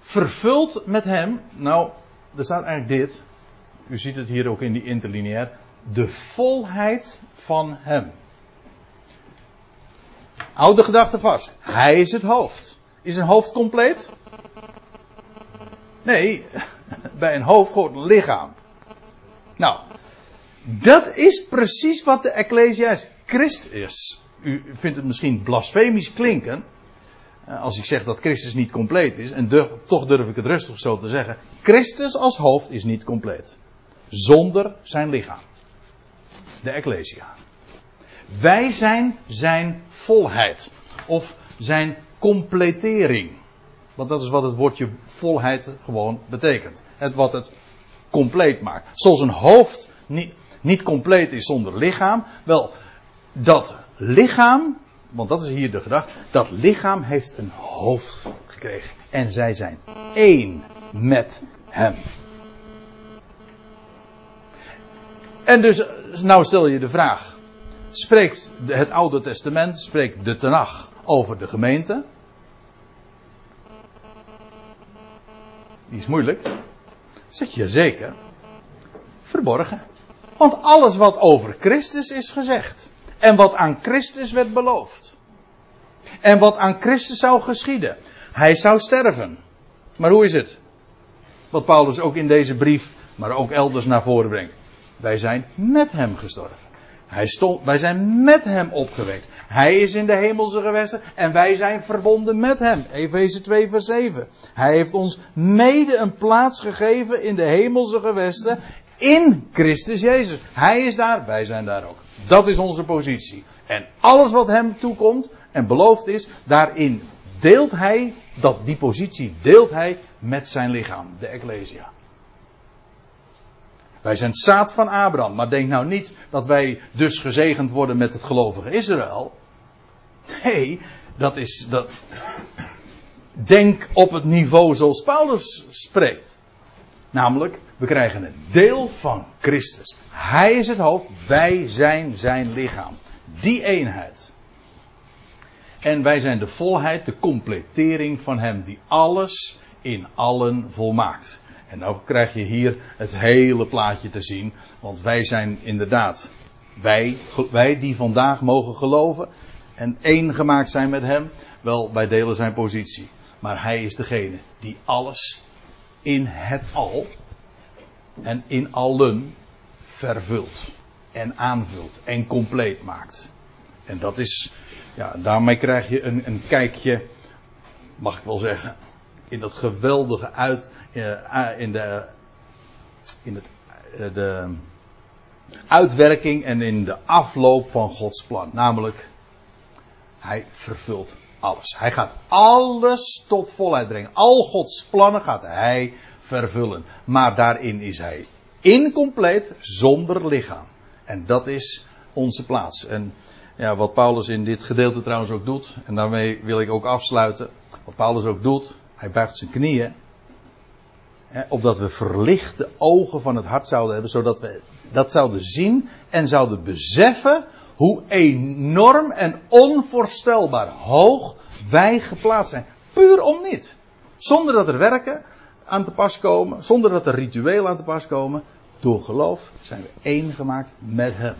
Vervuld met hem, nou, er staat eigenlijk dit. U ziet het hier ook in die interlineair. De volheid van hem. Houd de gedachte vast. Hij is het hoofd. Is een hoofd compleet? Nee, bij een hoofd hoort een lichaam. Nou, dat is precies wat de Ecclesia is. Christus. U vindt het misschien blasfemisch klinken. Eh, als ik zeg dat Christus niet compleet is. En toch durf ik het rustig zo te zeggen. Christus als hoofd is niet compleet. Zonder zijn lichaam. De Ecclesia. Wij zijn zijn volheid. Of zijn completering. Want dat is wat het woordje volheid gewoon betekent. Het wat het compleet maakt. Zoals een hoofd niet, niet compleet is zonder lichaam. Wel, dat lichaam, want dat is hier de gedachte, dat lichaam heeft een hoofd gekregen. En zij zijn één met hem. En dus, nou stel je de vraag. Spreekt het Oude Testament, spreekt de Tenach over de gemeente? Die is moeilijk. Zeg je zeker. Verborgen. Want alles wat over Christus is gezegd. En wat aan Christus werd beloofd. En wat aan Christus zou geschieden. Hij zou sterven. Maar hoe is het? Wat Paulus ook in deze brief, maar ook elders naar voren brengt. Wij zijn met hem gestorven. Hij stond, wij zijn met hem opgewekt. Hij is in de hemelse gewesten en wij zijn verbonden met hem. Efeze 2 vers 7. Hij heeft ons mede een plaats gegeven in de hemelse gewesten in Christus Jezus. Hij is daar, wij zijn daar ook. Dat is onze positie. En alles wat hem toekomt en beloofd is, daarin deelt hij, dat die positie deelt hij met zijn lichaam, de Ecclesia. Wij zijn zaad van Abraham. Maar denk nou niet dat wij dus gezegend worden met het gelovige Israël. Nee, dat is. Dat... Denk op het niveau zoals Paulus spreekt. Namelijk, we krijgen een deel van Christus. Hij is het hoofd, wij zijn zijn lichaam. Die eenheid. En wij zijn de volheid, de completering van Hem die alles in allen volmaakt. En dan krijg je hier het hele plaatje te zien. Want wij zijn inderdaad, wij, wij die vandaag mogen geloven en één gemaakt zijn met Hem, wel, wij delen zijn positie. Maar Hij is degene die alles in het al en in allen vervult en aanvult en compleet maakt. En dat is, ja, daarmee krijg je een, een kijkje, mag ik wel zeggen, in dat geweldige uit, uh, in de, in het, uh, de uitwerking en in de afloop van Gods plan. Namelijk, hij vervult alles. Hij gaat alles tot volheid brengen. Al Gods plannen gaat hij vervullen. Maar daarin is hij incompleet zonder lichaam. En dat is onze plaats. En ja, wat Paulus in dit gedeelte trouwens ook doet, en daarmee wil ik ook afsluiten. Wat Paulus ook doet, hij buigt zijn knieën. Hè, opdat we verlichte ogen van het hart zouden hebben, zodat we dat zouden zien en zouden beseffen hoe enorm en onvoorstelbaar hoog wij geplaatst zijn. Puur om niet. Zonder dat er werken aan te pas komen, zonder dat er rituelen aan te pas komen. Door geloof zijn we één gemaakt met Hem.